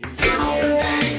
Chase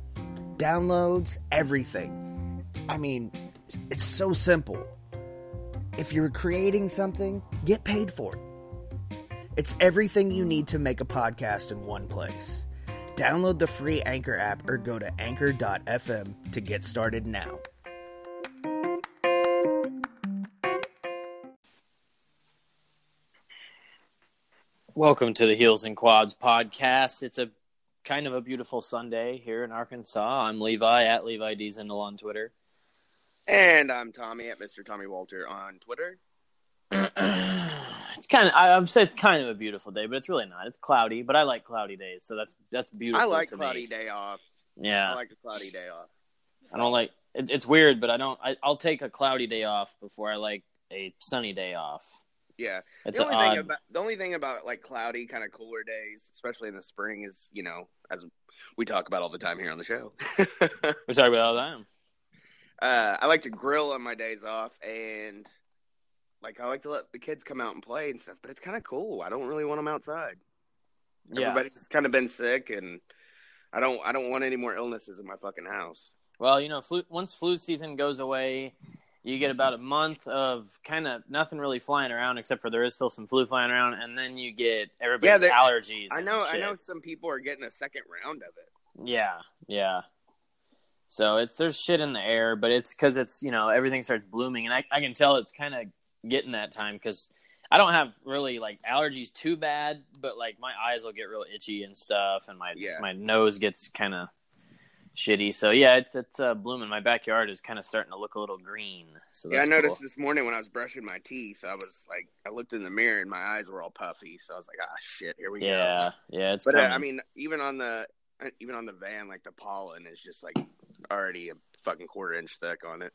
Downloads, everything. I mean, it's so simple. If you're creating something, get paid for it. It's everything you need to make a podcast in one place. Download the free Anchor app or go to anchor.fm to get started now. Welcome to the Heels and Quads podcast. It's a kind of a beautiful Sunday here in Arkansas. I'm Levi at Levi Diesel on Twitter. And I'm Tommy at Mr. Tommy Walter on Twitter. it's kind of I would say it's kind of a beautiful day, but it's really not. It's cloudy, but I like cloudy days, so that's that's beautiful. I like cloudy me. day off. Yeah, I like a cloudy day off. I don't like. It, it's weird, but I don't. I, I'll take a cloudy day off before I like a sunny day off. Yeah. It's the only odd. thing about the only thing about like cloudy kind of cooler days, especially in the spring, is you know as we talk about all the time here on the show. we talk about all the time. uh, I like to grill on my days off, and like I like to let the kids come out and play and stuff. But it's kind of cool. I don't really want them outside. Yeah. Everybody's kind of been sick, and I don't I don't want any more illnesses in my fucking house. Well, you know, flu, once flu season goes away, you get about a month of kind of nothing really flying around, except for there is still some flu flying around, and then you get everybody's Yeah, allergies. I know I know some people are getting a second round of it. Yeah, yeah. So it's there's shit in the air, but it's because it's you know everything starts blooming, and I I can tell it's kind of getting that time because I don't have really like allergies too bad, but like my eyes will get real itchy and stuff, and my Yeah. my nose gets kind of shitty. So yeah, it's it's uh, blooming. My backyard is kind of starting to look a little green. So Yeah, I noticed cool. this morning when I was brushing my teeth, I was like, I looked in the mirror and my eyes were all puffy. So I was like, ah, shit, here we go. Yeah, yeah, it's But uh. I mean, even on the even on the van, like the pollen is just like already a fucking quarter inch thick on it.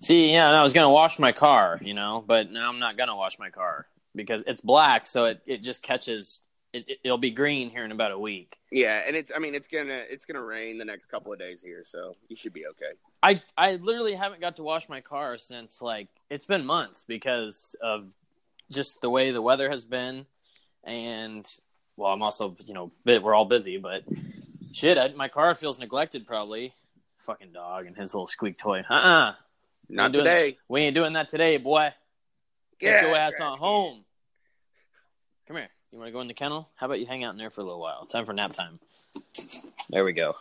See, yeah, and I was gonna wash my car, you know, but now I'm not gonna wash my car because it's black, so it, it just catches. It, it'll be green here in about a week. Yeah, and it's I mean it's gonna it's gonna rain the next couple of days here, so you should be okay. I I literally haven't got to wash my car since like it's been months because of just the way the weather has been, and well, I'm also you know bit, we're all busy, but shit, I, my car feels neglected probably. Fucking dog and his little squeak toy. Uh uh Not doing- today. We ain't doing that today, boy. Take Yeah, your ass on home. Come here. You want to go in the kennel? How about you hang out in there for a little while? Time for nap time. There we go.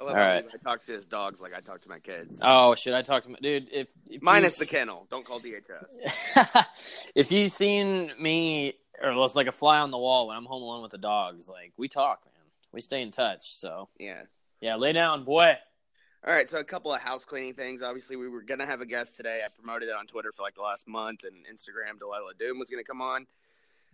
I love All how right. Levi talks to his dogs like I talk to my kids. Oh shit! I talk to my dude. If, if Minus the kennel. Don't call DHS. if you've seen me or was like a fly on the wall when I'm home alone with the dogs, like we talk, man. We stay in touch. So Yeah. yeah, lay down, boy. All right, so a couple of house cleaning things. Obviously, we were gonna have a guest today. I promoted it on Twitter for like the last month, and Instagram. Delilah Doom was gonna come on.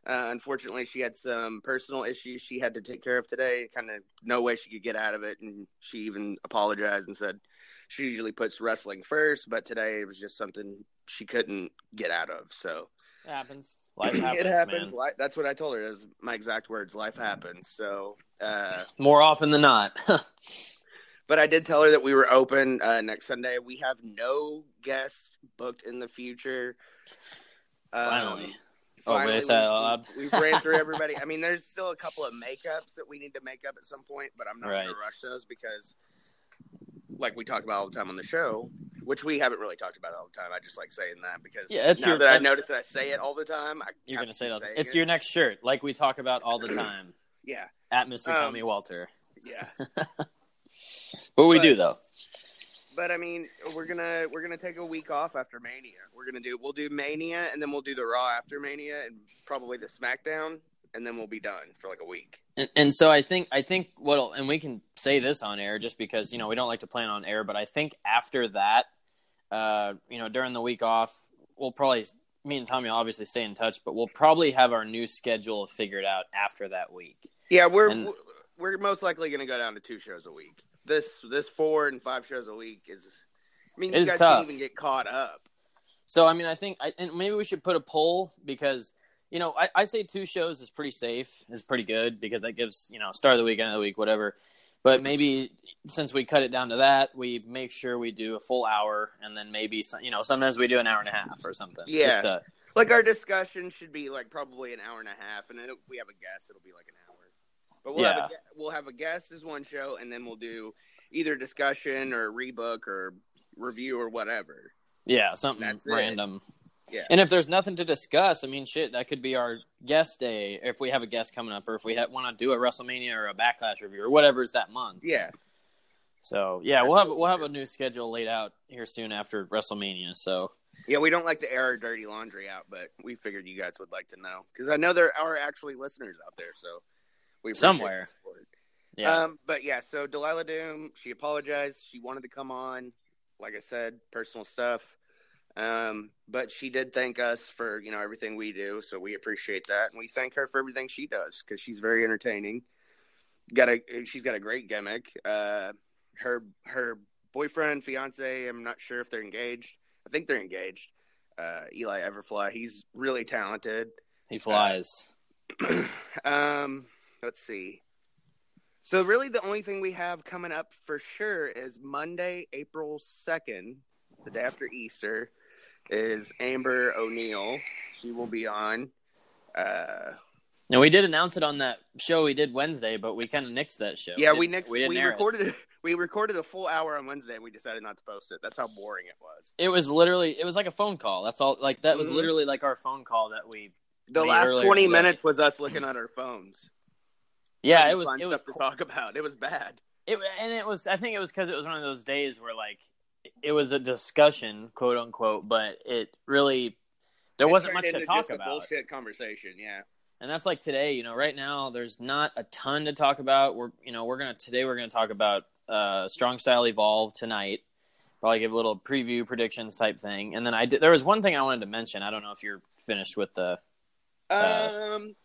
Uh, unfortunately, she had some personal issues she had to take care of today. Kind of no way she could get out of it, and she even apologized and said she usually puts wrestling first, but today it was just something she couldn't get out of. So It happens. Life happens. it happens. man. Li- That's what I told her. Is my exact words. Life happens. So. Uh, More often than not. But I did tell her that we were open uh, next Sunday. We have no guests booked in the future. Um, Finally. Oh, wait, I that out loud. we, have ran through everybody. I mean, there's still a couple of makeups that we need to make up at some point, but I'm not Right. going to rush those because, like we talk about all the time on the show, which we haven't really talked about all the time. I just like saying that because Yeah, it's now your- that I notice that I say it all the time, I You're gonna to say keep that. saying It's it. your next shirt, like we talk about all the time yeah, at Mr. Um, Tommy Walter. yeah. What we but- do though. But I mean, we're gonna we're gonna take a week off after Mania. We're gonna do we'll do Mania and then we'll do the Raw after Mania and probably the SmackDown and then we'll be done for like a week. And, and so I think I think what and we can say this on air just because you know we don't like to plan on air, but I think after that, uh, you know, during the week off, we'll probably me and Tommy will obviously stay in touch, but we'll probably have our new schedule figured out after that week. Yeah, we're And- we're most likely gonna go down to two shows a week. This this four and five shows a week is. I mean, you guys tough. can't even get caught up. So I mean, I think I, and maybe we should put a poll because you know I, I say two shows is pretty safe, is pretty good because that gives you know start of the week, end of the week, whatever. But maybe since we cut it down to that, we make sure we do a full hour, and then maybe some, you know sometimes we do an hour and a half or something. Yeah. Just to, Like our discussion should be like probably an hour and a half, and then if we have a guest, it'll be like an hour. But we'll have a, we'll have a guest as one show, and then we'll do either discussion or rebook or review or whatever. Yeah, something That's it. random. Yeah. And if there's nothing to discuss, I mean, shit, that could be our guest day if we have a guest coming up, or if we ha- want to do a WrestleMania or a Backlash review or whatever's that month. Yeah, So yeah, we'll have we'll have a new schedule laid out here soon after WrestleMania. So yeah. We don't like to air our dirty laundry out, but we figured you guys would like to know because I know there are actually listeners out there. So we Somewhere. yeah, Um, but yeah, so Delilah Doom, she apologized. She wanted to come on. Like I said, personal stuff. Um, but she did thank us for you know everything we do, so we appreciate that, and we thank her for everything she does because she's very entertaining. Got a she's got a great gimmick. Uh, her her boyfriend, fiance, I'm not sure if they're engaged. I think they're engaged. Uh, Eli Everfly, he's really talented. he flies. um, let's see. So really, the only thing we have coming up for sure is Monday, April second, the day after Easter, is Amber O'Neal. She will be on. Uh, now we did announce it on that show we did Wednesday, but we kind of nixed that show. yeah, we didn't- we, we, didn't air it. recorded it. We recorded a full hour on Wednesday, and we decided not to post it. That's how boring it was. It was literally it was like a phone call. That's all. Like that was Mhm. literally like our phone call that we. The last twenty today. minutes was us looking at our phones. Yeah, it was. It was. to talk about. It was bad. It and it was. I think it was because it was one of those days where like it was a discussion, quote unquote, but it really there It wasn't much to talk just a about. Bullshit conversation. Yeah. And that's like today. You know, right now there's not a ton to talk about. We're you know we're gonna today we're gonna talk about uh, strong style evolve tonight. Probably give a little preview predictions type thing, and then I did. There was one thing I wanted to mention. I don't know if you're finished with the. Uh, Um.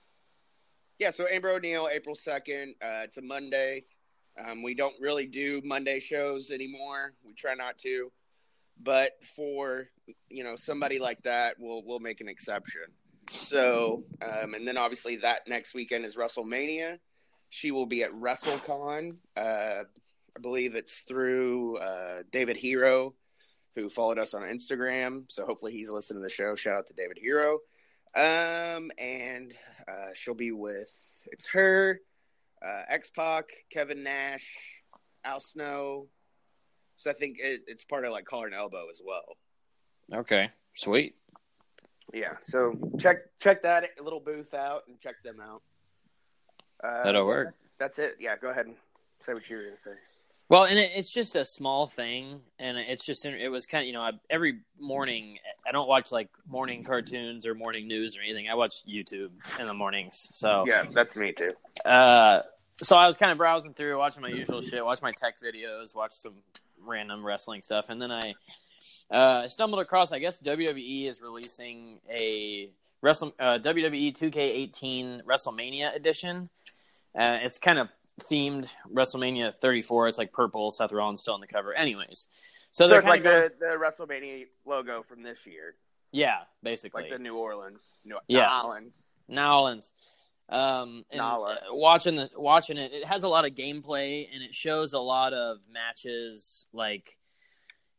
Yeah, so Amber O'Neal, April second. Uh, it's a Monday. Um, we don't really do Monday shows anymore. We try not to, but for you know somebody like that, we'll we'll make an exception. So, um, and then obviously that next weekend is WrestleMania. She will be at WrestleCon. Uh, I believe it's through uh, David Hero, who followed us on Instagram. So hopefully he's listening to the show. Shout out to David Hero. Um, and uh, she'll be with it's her, uh, X Pac, Kevin Nash, Al Snow. So I think it, it's part of like collar and elbow as well. okay, sweet. Yeah. So check check that little booth out and check them out. Uh, That'll work. That's it. Yeah. Go ahead and say what you were gonna say. Well, and it, it's just a small thing, and it's just it was kind of you know I, every morning I don't watch like morning cartoons or morning news or anything. I watch YouTube in the mornings, so Yeah, that's me too. uh, so I was kind of browsing through, watching my usual shit, watch my tech videos, watch some random wrestling stuff, and then I uh, stumbled across. I guess WWE is releasing a Wrestle uh, WWE 2K18 WrestleMania edition. Uh, it's kind of themed WrestleMania 34. It's like purple. Seth Rollins still on the cover. Anyways, so So they're like of the, the WrestleMania logo from this year, yeah, basically like the New Orleans, New Yeah. Orleans. Nolans. Um, and Nala. uh, watching the watching it, it has a lot of gameplay and it shows a lot of matches. Like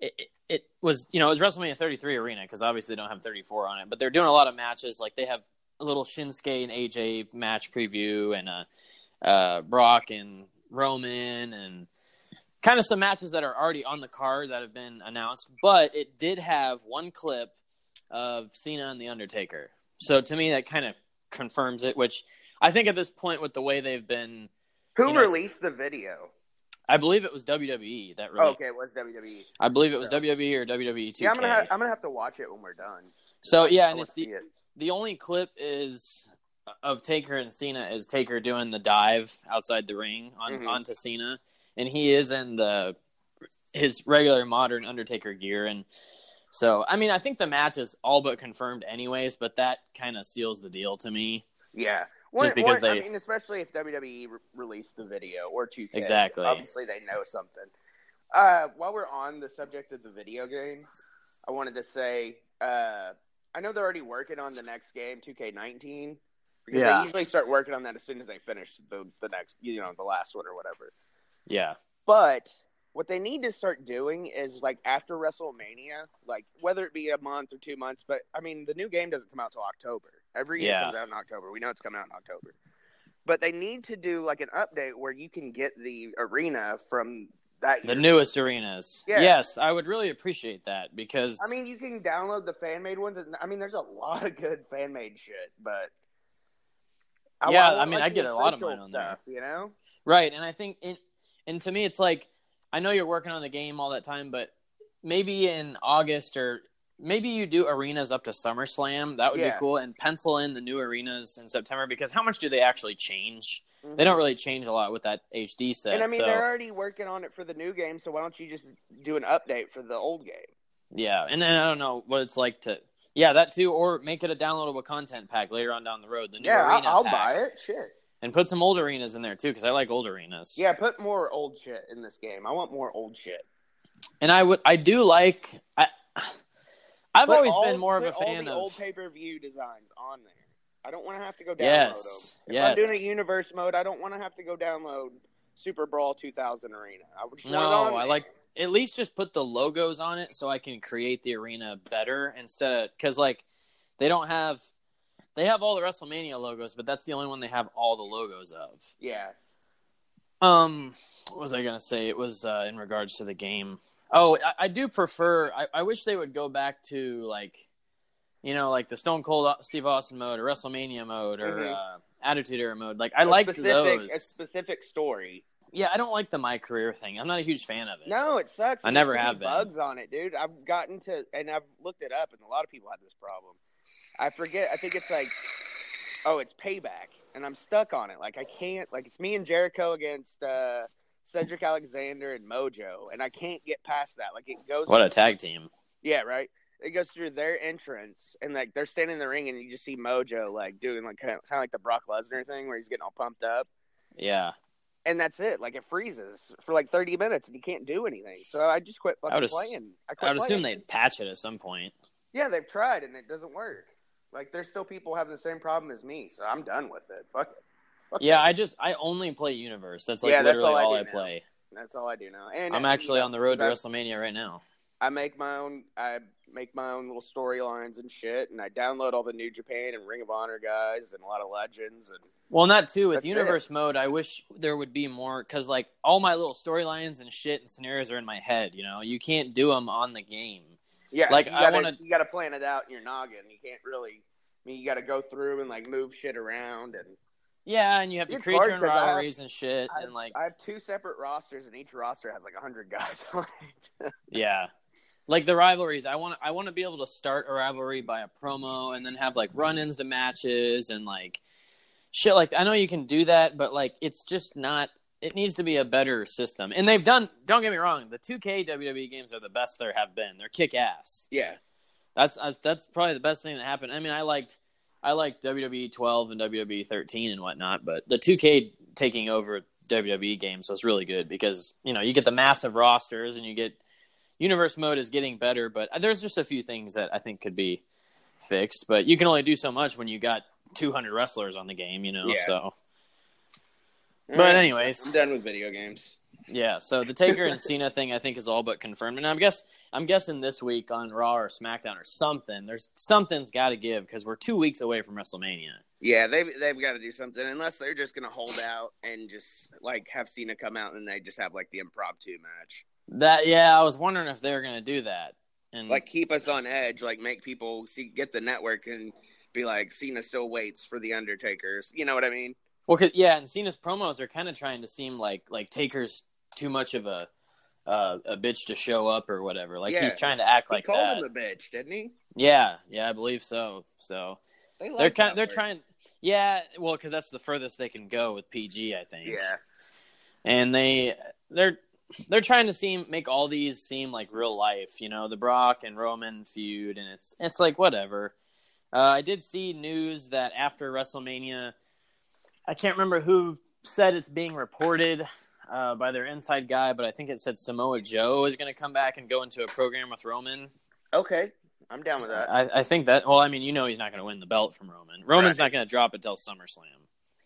it, it, it was, you know, it was WrestleMania 33 arena because obviously they don't have 34 on it, but they're doing a lot of matches. Like they have a little Shinsuke and AJ match preview and uh, uh, Brock and Roman and kind of some matches that are already on the card that have been announced. But it did have one clip of Cena and the Undertaker. So to me, that kind of confirms it. Which I think at this point, with the way they've been, Who You know, released the video? I believe it was WWE that Oh, really. okay, it was WWE. I believe it was Yeah. WWE or WWE 2K. Yeah, I'm gonna ha- I'm gonna have to watch it when we're done. so yeah, I and it's the it. the only clip is of Taker and Cena is Taker doing the dive outside the ring on Mhm. onto Cena, and he is in the his regular modern Undertaker gear, and so I mean I think the match is all but confirmed anyways, but that kind of seals the deal to me. Yeah. Just because I they- mean, especially if WWE re- released the video or 2K. Exactly. Obviously, they know something. Uh, while we're on the subject of the video game, I wanted to say uh, I know they're already working on the next game, 2K19, because Yeah. they usually start working on that as soon as they finish the the next, you know, the last one or whatever. Yeah, But what they need to start doing is like after WrestleMania, like whether it be a month or two months, but I mean the new game doesn't come out till October. Every year Yeah. it comes out in October. We know it's coming out in October. But they need to do like an update where you can get the arena from that The year. newest arenas. Yeah. Yes, I would really appreciate that because I mean, you can download the fan made ones. And, I mean, there's a lot of good fan made shit, but Yeah, want, I mean, like, I get a lot of mine on there. stuff, You know? Right, and I think, it, and to me, it's like I know you're working on the game all that time, but maybe in August or maybe you do arenas up to SummerSlam. That would Yeah. be cool, and pencil in the new arenas in September because how much do they actually change? They Mhm. don't really change a lot with that HD set. And I mean, so, they're already working on it for the new game, so why don't you just do an update for the old game? yeah, and then I don't know what it's like to. Yeah, that too, or make it a downloadable content pack later on down the road. The new yeah, arena I'll, I'll buy it. Shit. and put some old arenas in there too because I like old arenas. Yeah, put more old shit in this game. I want more old shit. and I would, I do like. I, I've Put always all- been more of a fan the of. old pay per view designs on there. I don't want to have to go download Yes, them. If yes. I'm doing a universe mode, I don't want to have to go download Super Brawl 2000 Arena. I would just No, I like at least just put the logos on it so I can create the arena better instead of because like they don't have they have all the WrestleMania logos, but that's the only one they have all the logos of. Yeah. Um, what was I gonna say? It was uh, in regards to the game. Oh, I, I do prefer. I, I wish they would go back to like, you know, like the Stone Cold Steve Austin mode or WrestleMania mode or Mhm. uh, Attitude Era mode. Like I like those. A specific story. Yeah, I don't like the my career thing. I'm not a huge fan of it. No, it sucks. I There's never have been. bugs on it, dude. I've gotten to, and I've looked it up, and a lot of people have this problem. I forget. I think it's like, oh, it's payback, and I'm stuck on it. Like I can't. Like it's me and Jericho against uh, Cedric Alexander and Mojo, and I can't get past that. Like it goes. What a tag team. Yeah, right. It goes through their entrance, and like they're standing in the ring, and you just see Mojo like doing like kind of, kind of like the Brock Lesnar thing, where he's getting all pumped up, Yeah. And that's it. Like it freezes for like thirty minutes, and you can't do anything. So I just quit fucking I would playing. I, I quit would assume they'd patch it at some point. Yeah, they've tried, and it doesn't work. Like there's still people having the same problem as me, so I'm done with it. Fuck it. Fuck Yeah, it. I just I only play Universe. That's like Yeah, that's literally all all I I, now. play. that's all I do now. And I'm uh, actually on the road to I- WrestleMania right now. I make my own. I make my own little storylines and shit, and I download all the New Japan and Ring of Honor guys and a lot of legends and Well, not too with Universe mode. I wish there would be more because like all my little storylines and shit and scenarios are in my head. You know, you can't do them on the game. Yeah, Like, you I gotta, wanna- you got to plan it out in your noggin. You can't really. I mean, you got to go through and like move shit around, and Yeah, and you have to create your own 'cause I have- rivalries and shit, I, and like I have two separate rosters, and each roster has like hundred guys on it. Yeah. Like the rivalries, I want I want to be able to start a rivalry by a promo and then have like run-ins to matches and like shit like I know you can do that, but like it's just not it needs to be a better system. And they've done don't get me wrong, the 2K WWE games are the best there have been. They're kick ass. yeah, That's that's- that's probably the best thing that happened. I mean, I liked I liked WWE 12 and WWE 13 and whatnot, but the 2K taking over WWE games was really good because you know you get the massive rosters and you get universe mode is getting better, but there's just a few things that I think could be fixed. But you can only do so much when you got 200 wrestlers on the game, you know. Yeah. So But anyways. I'm done with video games. yeah, so the Taker and Cena thing I think is all but confirmed, and I'm guess I'm guessing this week on Raw or SmackDown or something. There's something's got to give because we're two weeks away from WrestleMania. Yeah, they've they've got to do something unless they're just gonna hold out and just like have Cena come out and they just have like the impromptu match, That yeah, I was wondering if they were gonna do that. And like keep us on edge, like make people see get the network and be like Cena still waits for the Undertakers. You know what I mean? well, 'cause- yeah, and Cena's promos are kind of trying to seem like like Taker's too much of a uh, a bitch to show up or whatever. Like Yeah. he's trying to act like he called that. him a bitch, didn't he? Yeah, yeah, I believe so. So They they're like kind they're word. trying. Yeah, well, because that's the furthest they can go with PG, I think. Yeah, and they they're they're trying to seem make all these seem like real life, you know, the Brock and Roman feud, and it's it's like whatever. Uh, I did see news that after WrestleMania, I can't remember who said it's being reported uh, by their inside guy, but I think it said Samoa Joe is going to come back and go into a program with Roman. okay, I'm down with that. I, I think that. Well, I mean, you know, he's not going to win the belt from Roman. Roman's Right. not going to drop it till SummerSlam.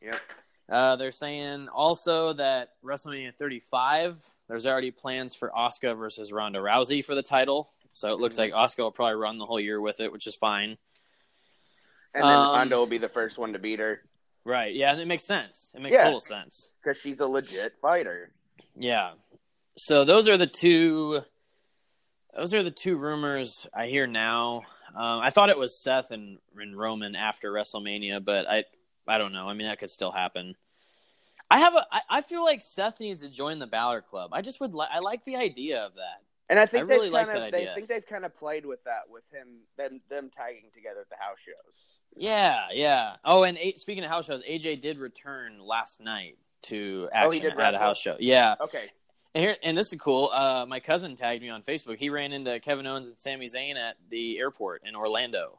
Yep. Uh, they're saying also that WrestleMania 35, there's already plans for Asuka versus Ronda Rousey for the title. So it looks like Asuka will probably run the whole year with it, which is fine. And then Um, Ronda will be the first one to beat her Right. Yeah, and it makes sense. It makes Yeah. total sense. because she's a legit fighter. Yeah. So those are the two. Those are the two rumors I hear now. Um, I thought it was Seth and, and Roman after WrestleMania, but I I don't know. I mean, that could still happen. I have a. I, I feel like Seth needs to join the Balor Club. I just would. Li- I like the idea of that. And I think I really like kind that of, they think they've kind of played with that with him them them tagging together at the house shows. Yeah, yeah. Oh, and A- speaking of house shows, AJ did return last night to Oh, action did at a house show. Yeah, Okay, And here, and this is cool. Uh, my cousin tagged me on Facebook. He ran into Kevin Owens and Sami Zayn at the airport in Orlando.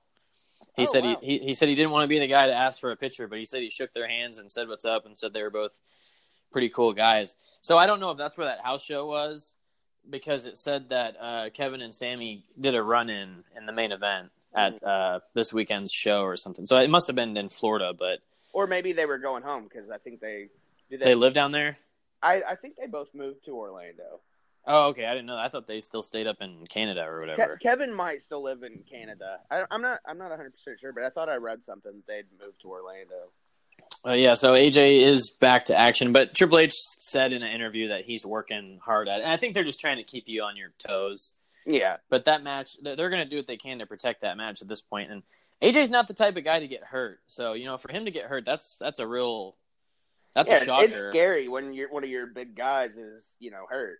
He Oh, said wow. he, he he said he didn't want to be the guy to ask for a picture, but he said he shook their hands and said what's up and said they were both pretty cool guys. So I don't know if that's where that house show was because it said that uh, Kevin and Sami did a run in in the main event at Mm-hmm. uh, this weekend's show or something. So it must have been in Florida, but or maybe they were going home because I think they did. they live down there. I I think they both moved to Orlando. Oh, okay. I didn't know. I thought they still stayed up in Canada or Ke- whatever. Kevin might still live in Canada. I, I'm not. I'm not 100 percent sure, but I thought I read something that they'd moved to Orlando. Uh, yeah, so AJ is back to action, but Triple H said in an interview that he's working hard at it. And I think they're just trying to keep you on your toes. Yeah, But that match, they're going to do what they can to protect that match at this point. And AJ's not the type of guy to get hurt. So, you know, for him to get hurt, that's that's a real that's yeah, a shocker. it's scary when you're one of your big guys is you know hurt,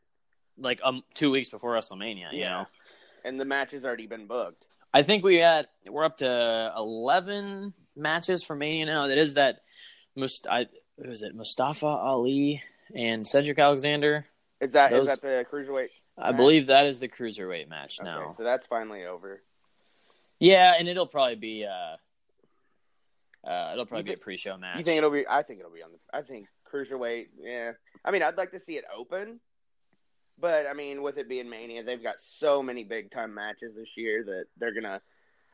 Like um 2 weeks before WrestleMania, you Yeah. know. and the match has already been booked. I think we had we're up to 11 matches for Mania now. That is that Must I who is it? Mustafa Ali and Cedric Alexander. Is that is Those- that the cruiserweight? I Match? believe that is the cruiserweight match Okay, now. so that's finally over. Yeah, and it'll probably be uh, uh it'll probably You be a pre-show match. You think it'll be? I think it'll be on the. I think cruiserweight. Yeah. I mean, I'd like to see it open, but I mean, with it being Mania, they've got so many big time matches this year that they're gonna.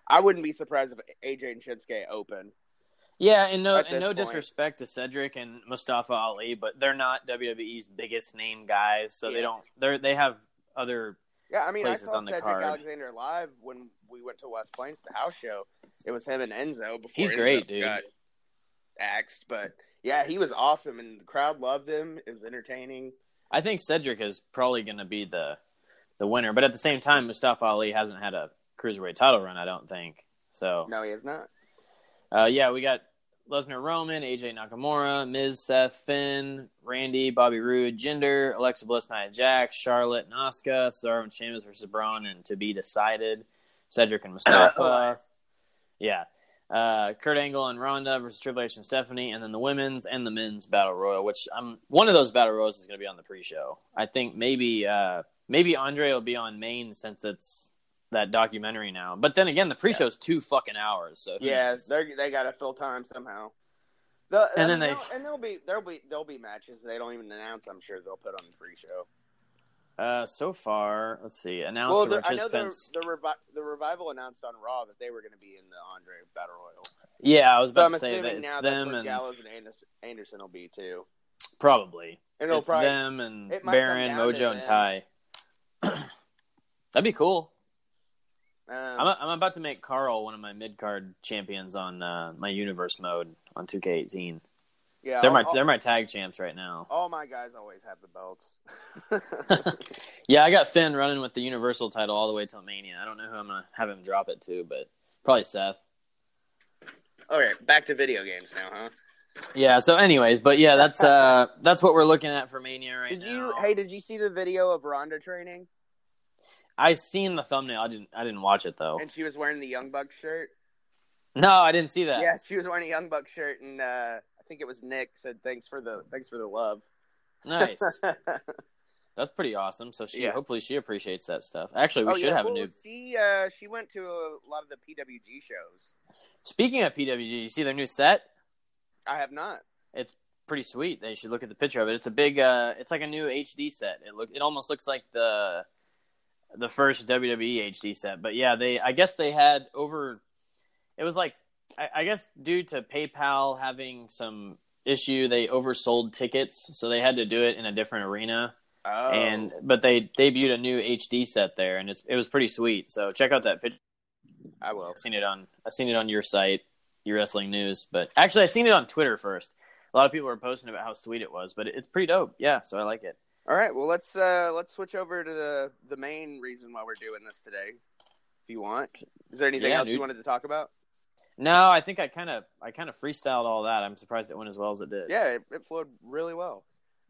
I wouldn't be surprised if AJ and Shinsuke open. Yeah, and no and no point. disrespect to Cedric and Mustafa Ali, but they're not WWE's biggest name guys, so Yeah. they don't they're they have other Yeah, I mean, I saw on the Cedric card. Alexander live when we went to West Plains, the house show. It was him and Enzo. Before He's Enzo great, dude. Got axed, but yeah, he was awesome, and the crowd loved him. It was entertaining. I think Cedric is probably going to be the the winner, but at the same time Mustafa Ali hasn't had a cruiserweight title run, I don't think. So, No, he has not. uh, yeah, we got Lesnar Roman, AJ Nakamura, Miz, Seth, Finn, Randy, Bobby Roode, Jinder, Alexa Bliss, Nia Jax, Charlotte, and Asuka, Cesaro and Sheamus versus Braun, and to be decided, Cedric and Mustafa. yeah. Uh, Kurt Angle and Ronda versus Triple H and Stephanie, and then the women's and the men's battle royal. Which I'm one of those battle royals is going to be on the pre-show. I think maybe uh, maybe Andre will be on main since it's that documentary now. But then again, the pre-show is two fucking hours. So Yeah, they they got to fill time somehow. The, And I then they- they'll- and there'll be there'll be there'll be matches they don't even announce. I'm sure they'll put on the pre-show. Uh, so far, let's see. Announced Well, the, I know the participants. the, revi- the revival announced on Raw that they were going to be in the Andre Battle Royal. yeah, I was So about I'm to say that it's them and Gallows and Anderson, will be too. probably And it'll it's probably them and it Baron, Mojo, and. Ty. That'd be cool. um, I'm, I'm about to make Carl one of my mid card champions on uh, my universe mode on 2K18. Yeah, They're all, my all, they're my tag champs right now. all my guys always have the belts. Yeah, I got Finn running with the Universal title all the way till Mania. I don't know who I'm gonna have him drop it to, but probably Seth. okay, back to video games now, huh? Yeah. So, anyways, but yeah, that's uh that's what we're looking at for Mania right Did now. you? Hey, did you see the video of Ronda training? I seen the thumbnail. I didn't. I didn't watch it though. And she was wearing the Young Bucks shirt. No, I didn't see that. Yeah, she was wearing a Young Bucks shirt, and uh, I think it was Nick said thanks for the thanks for the love. Nice. That's pretty awesome. So she Yeah. hopefully she appreciates that stuff. Actually, we oh, should yeah, have well, a new. She uh, she went to a lot of the PWG shows. Speaking of PWG, you see their new set? I have not. It's pretty sweet. They should look at the picture of it. It's a big. uh It's like a new HD set. It look. It almost looks like the the first WWE HD set. But yeah, they. I guess they had over. It was like. I, I guess due to PayPal having some issue they oversold tickets, so they had to do it in a different arena. Oh. And but they debuted a new HD set there, and it's it was pretty sweet. So check out that picture. I will. I've seen it on I seen it on your site, your wrestling news. But actually, I seen it on Twitter first. A lot of people were posting about how sweet it was, but it's pretty dope. Yeah, so I like it. All right. Well, let's uh let's switch over to the the main reason why we're doing this today. If you want, is there anything Yeah, else you wanted to talk about? No, I think I kind of I kind of freestyled all that. I'm surprised it went as well as it did. Yeah, it, it flowed really well.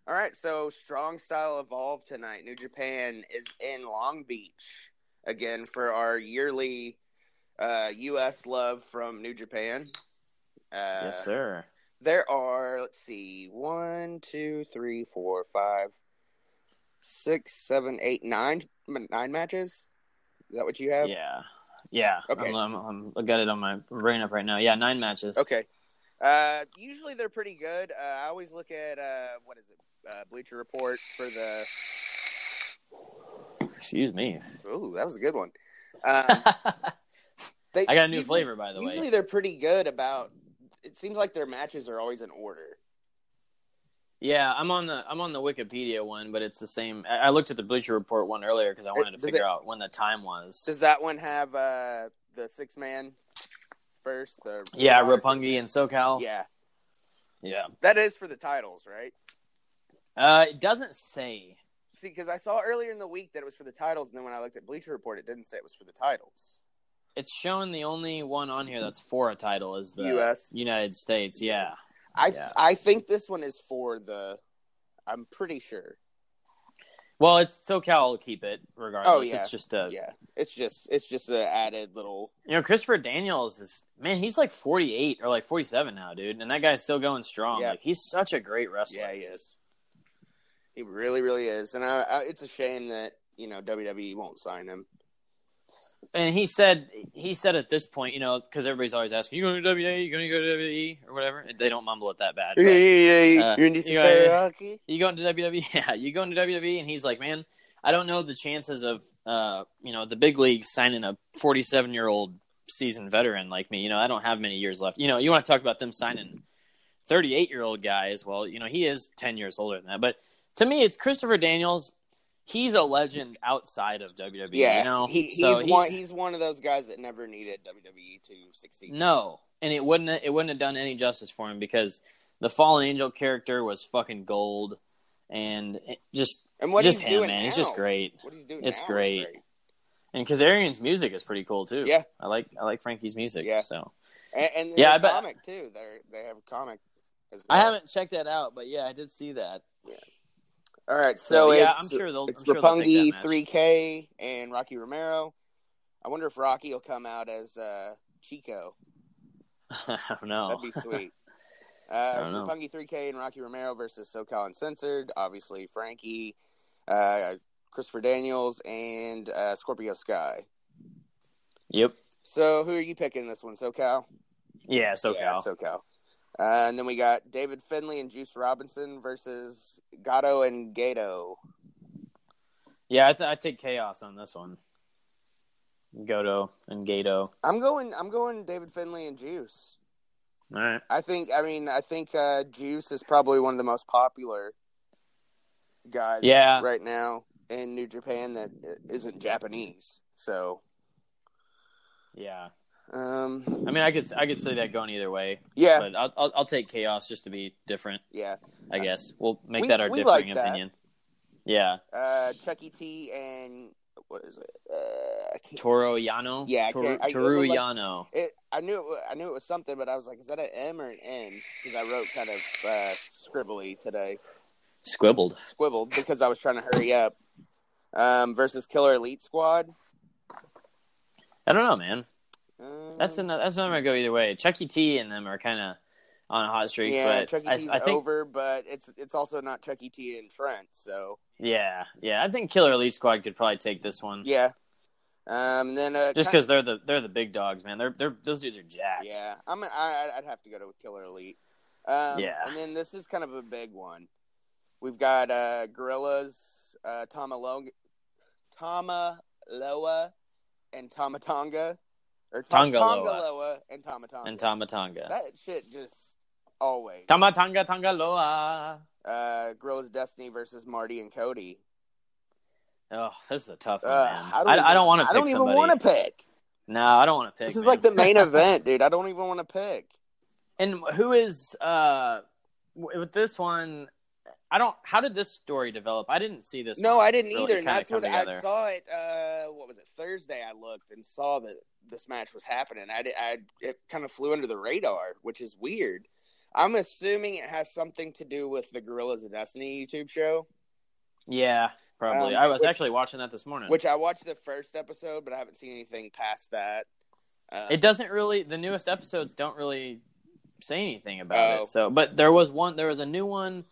All right, so Strong Style Evolved tonight. New Japan is in Long Beach again for our yearly uh, U.S. love from New Japan. Uh, yes, sir. There are, let's see, one, two, three, four, five, six, seven, eight, nine, nine matches. Is that what you have? Yeah, yeah. Okay. I'm, I'm, I got it on my brain up right now. Yeah, nine matches. Okay. Uh, usually they're pretty good. Uh, I always look at uh, what is it, uh, Bleacher Report for the. Excuse me. Ooh, that was a good one. Um, they, I got a new usually- flavor, by the Usually way. Usually they're pretty good about. It seems like their matches are always in order. Yeah, I'm on the I'm on the Wikipedia one, but it's the same. I I looked at the Bleacher Report one earlier because I wanted to does figure it- out when the time was. Does that one have uh, the six man first? The yeah, Roppongi and SoCal. Yeah, yeah. that is for the titles, right? Uh, it doesn't say. See, because I saw earlier in the week that it was for the titles, and then when I looked at Bleacher Report, it didn't say it was for the titles. It's showing the only one on here that's for a title is the US. United States. Yeah. I Yeah. I think this one is for the. I'm pretty sure. Well, it's SoCal will keep it regardless. Oh, yeah. It's just a Yeah, it's just it's just an added little. you know Christopher Daniels is man. He's like 48 or like 47 now, dude, and that guy's still going strong. Yeah. Like he's such a great wrestler. Yeah, he is. He really, really is, and I, I, it's a shame that you know WWE won't sign him. And he said he said at this point, you know, because everybody's always asking, "You going to WWE? You going to go to WWE or whatever?" They don't mumble it that bad. but- you're uh, in you DC know, you going to WWE? Yeah, you going to WWE? And he's like, man, I don't know the chances of, uh, you know, the big leagues signing a 47 year old seasoned veteran like me. You know, I don't have many years left. You know, you want to talk about them signing 38 year old guys. Well, you know, he is 10 years older than that. But to me, it's Christopher Daniels. He's a legend outside of WWE. Yeah, you know, he, he's So he- one. He's one of those guys that never needed WWE to succeed. No, and it wouldn't it wouldn't have done any justice for him because the Fallen Angel character was fucking gold, and just and what just he's him, doing man, now, he's just great. What he's doing, It's is great. And Kazarian's music is pretty cool too. Yeah. I like I like Frankie's music. Yeah. So And, and Yeah, yeah, I bet- comic too. They they have a comic. As I haven't checked that out, but yeah, I did see that. All right, So, so, yeah, it's I'm sure they'll- it's I'm sure they'll take that 3K and Rocky Romero. I wonder if Rocky will come out as uh, Chico. I don't know. That'd be sweet. Uh. Roppongi 3K and Rocky Romero versus SoCal Uncensored. Obviously, Frankie, uh, Christopher Daniels, and uh, Scorpio Sky. yep. So, who are you picking this one? SoCal? Yeah. SoCal. Yeah, SoCal. Uh, and then we got David Finlay and Juice Robinson versus Goto and Gedo. yeah, I, th- I take chaos on this one. Goto and Gedo. I'm going. I'm going. David Finlay and Juice. All right. I think. I mean, I think uh, Juice is probably one of the most popular guys. Yeah. Right now in New Japan that isn't Japanese. So, Yeah. Um, I mean, I could I could say that going either way, yeah, but I'll, I'll I'll take chaos just to be different. yeah. I guess we'll make We- that our differing like that. opinion. Yeah, Uh, Chucky T and what is it? Uh, Toru Yano. Yeah, I Toru, I- Toru like- Yano. it, I knew it. I knew it was something, but I was like, is that an M or an N? Because I wrote kind of uh, scribbly today. Squibbled. squibbled because I was trying to hurry up. Um, versus Killer Elite Squad. I don't know, man. Um, That's another, that's not gonna go either way. Chucky T and them are kind of on a hot streak, yeah. but I, T's I think over, but it's it's also not Chucky T and Trent. So yeah, yeah. I think Killer Elite Squad could probably take this one. yeah. Um, then uh, Just because they're the they're the big dogs, man. They're they're those dudes are jacked. yeah, I'm I, I'd have to go to Killer Elite. Um, Yeah. and then this is kind of a big one. We've got uh, Guerrillas, uh, Tama Tama Loa, and Tamatonga, or Ta- Tongaloa. Tongaloa and Tamatonga. And Tomatonga. That shit just always. Tama Tanga Tanga Loa. Uh, Guerrillas Destiny versus Marty and Cody. Oh, this is a tough one, Uh, man. I don't, I, even, I don't want to pick. I don't even want to pick. No, I don't want to pick. This is man. like the main event, dude. I don't even want to pick. And who is uh with this one? I don't. How did this story develop? I didn't see this. No, I didn't really either. And that's what I saw it. Uh, what was it? Thursday. I looked and saw that this match was happening. I, I it kind of flew under the radar, which is weird. I'm assuming it has something to do with the Guerrillas of Destiny YouTube show, Yeah, probably. Um, I was which- actually watching that this morning. which I watched the first episode, but I haven't seen anything past that. Uh, it doesn't really. The newest episodes don't really say anything about Oh. it. So, but there was one. There was a new one.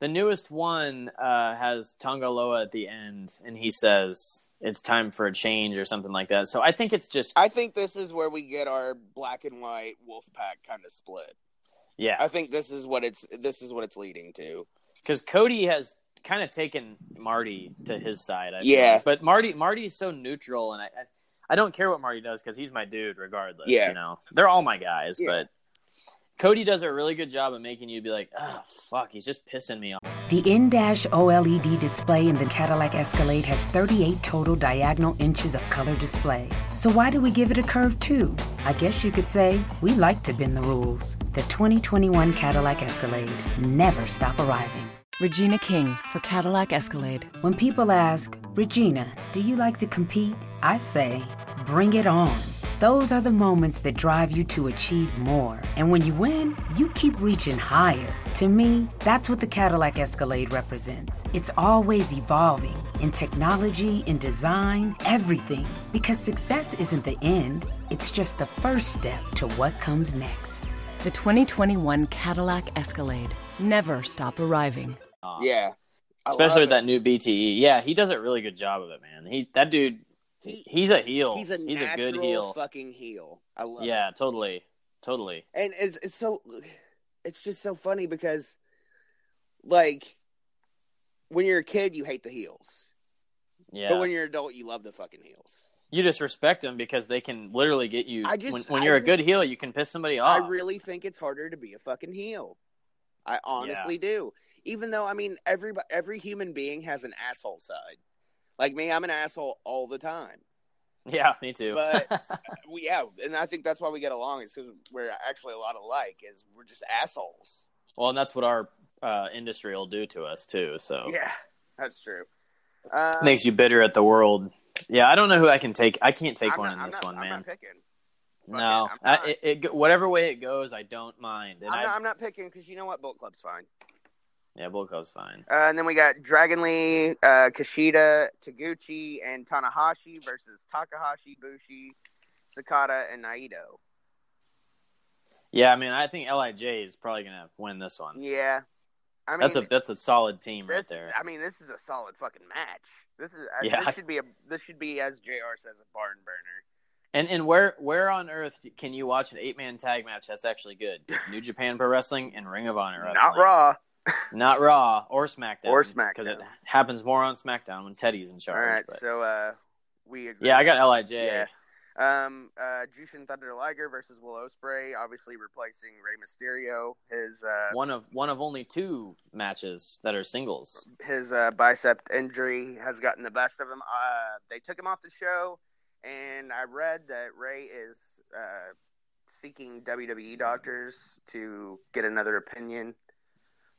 The newest one uh, has Tanga Loa at the end, and he says it's time for a change or something like that. So I think it's just I think this is where we get our black and white Wolfpack kind of split. yeah, I think this is what it's this is what it's leading to. because Cody has kind of taken Marty to his side. I Yeah. like. but Marty Marty's so neutral, and I I, I don't care what Marty does because he's my dude regardless. Yeah. you know they're all my guys, Yeah. but. Cody does a really good job of making you be like, oh fuck, he's just pissing me off. The in-dash OLED display in the Cadillac Escalade has 38 total diagonal inches of color display. So why do we give it a curve too? I guess you could say we like to bend the rules. The 2021 Cadillac Escalade never stop arriving. Regina King for Cadillac Escalade. When people ask, Regina, do you like to compete? I say, bring it on. Those are the moments that drive you to achieve more. And when you win, you keep reaching higher. To me, that's what the Cadillac Escalade represents. It's always evolving in technology, in design, everything. Because success isn't the end, it's just the first step to what comes next. The 2021 Cadillac Escalade. Never stop arriving. Yeah, I especially with it. that new BTE. Yeah, he does a really good job of it, man. He that dude, He- he's a heel. He's a he's a good heel. fucking heel. I love it. Yeah, totally, totally. and it's it's so it's just so funny because like when you're a kid you hate the heels Yeah, but when you're an adult you love the fucking heels you just respect them because they can literally get you. I just- when, when I you're a good heel, you can piss somebody off. i really think it's harder to be a fucking heel i honestly do even though i mean every every human being has an asshole side like me i'm an asshole all the time yeah, me too. but we yeah and i think that's why we get along is because we're actually a lot alike is we're just assholes well, and that's what our uh, industry will do to us too. So yeah that's true um, makes you bitter at the world. Yeah, I don't know who I can take. I can't take I'm one not- in I'm this not- one, I'm man. picking No, I, it, it, whatever way it goes, I don't mind. And I'm, I, not, I'm not picking because you know what? Bullet Club's fine. Yeah, Club's fine. Uh, and then we got Dragon Lee, uh, Kushida, Taguchi, and Tanahashi versus Takahashi, Bushi, Sanada, and Naito. Yeah, I mean, I think Lij is probably gonna win this one. Yeah, I mean that's a that's a solid team right there. I mean, this is a solid fucking match. This is I- Yeah. this should be a this should be as JR says a barn burner. And and where where on earth can you watch an eight man tag match that's actually good? New Japan Pro Wrestling and Ring of Honor Wrestling. Not Raw. Not Raw or SmackDown, Or SmackDown. because it happens more on SmackDown when Teddy's in charge. right, but- so uh, we agree. yeah, I got Lij. Yeah. Um, uh, Jushin Thunder Liger versus Will Ospreay, obviously replacing Rey Mysterio. His uh, One of one of only two matches that are singles. his uh, bicep injury has gotten the best of him. Uh, they took him off the show, and I read that Rey is uh, seeking WWE doctors to get another opinion.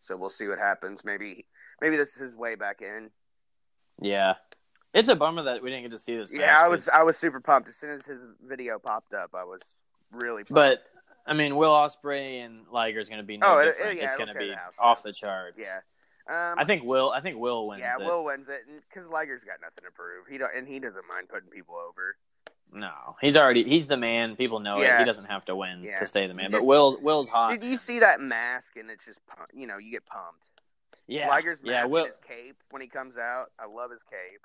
So we'll see what happens. Maybe maybe this is his way back in. Yeah, it's a bummer that we didn't get to see this. Yeah, I was I was super pumped as soon as his video popped up. I was really pumped. but I mean, Will Ospreay and Liger is going to be no Oh, it- different. yeah, it's going to be house off the charts. yeah, um, I think Will. I think Will wins it. yeah, it. Will wins it because Liger's got nothing to prove. He don't, and he doesn't mind putting people over. No, he's already he's the man. People know it. He doesn't have to win Yeah. to stay the man. But Will Will's hot. Did you see that mask? And it's just you know you get pumped. yeah, Liger's mask yeah, and Will. his cape when he comes out. I love his cape.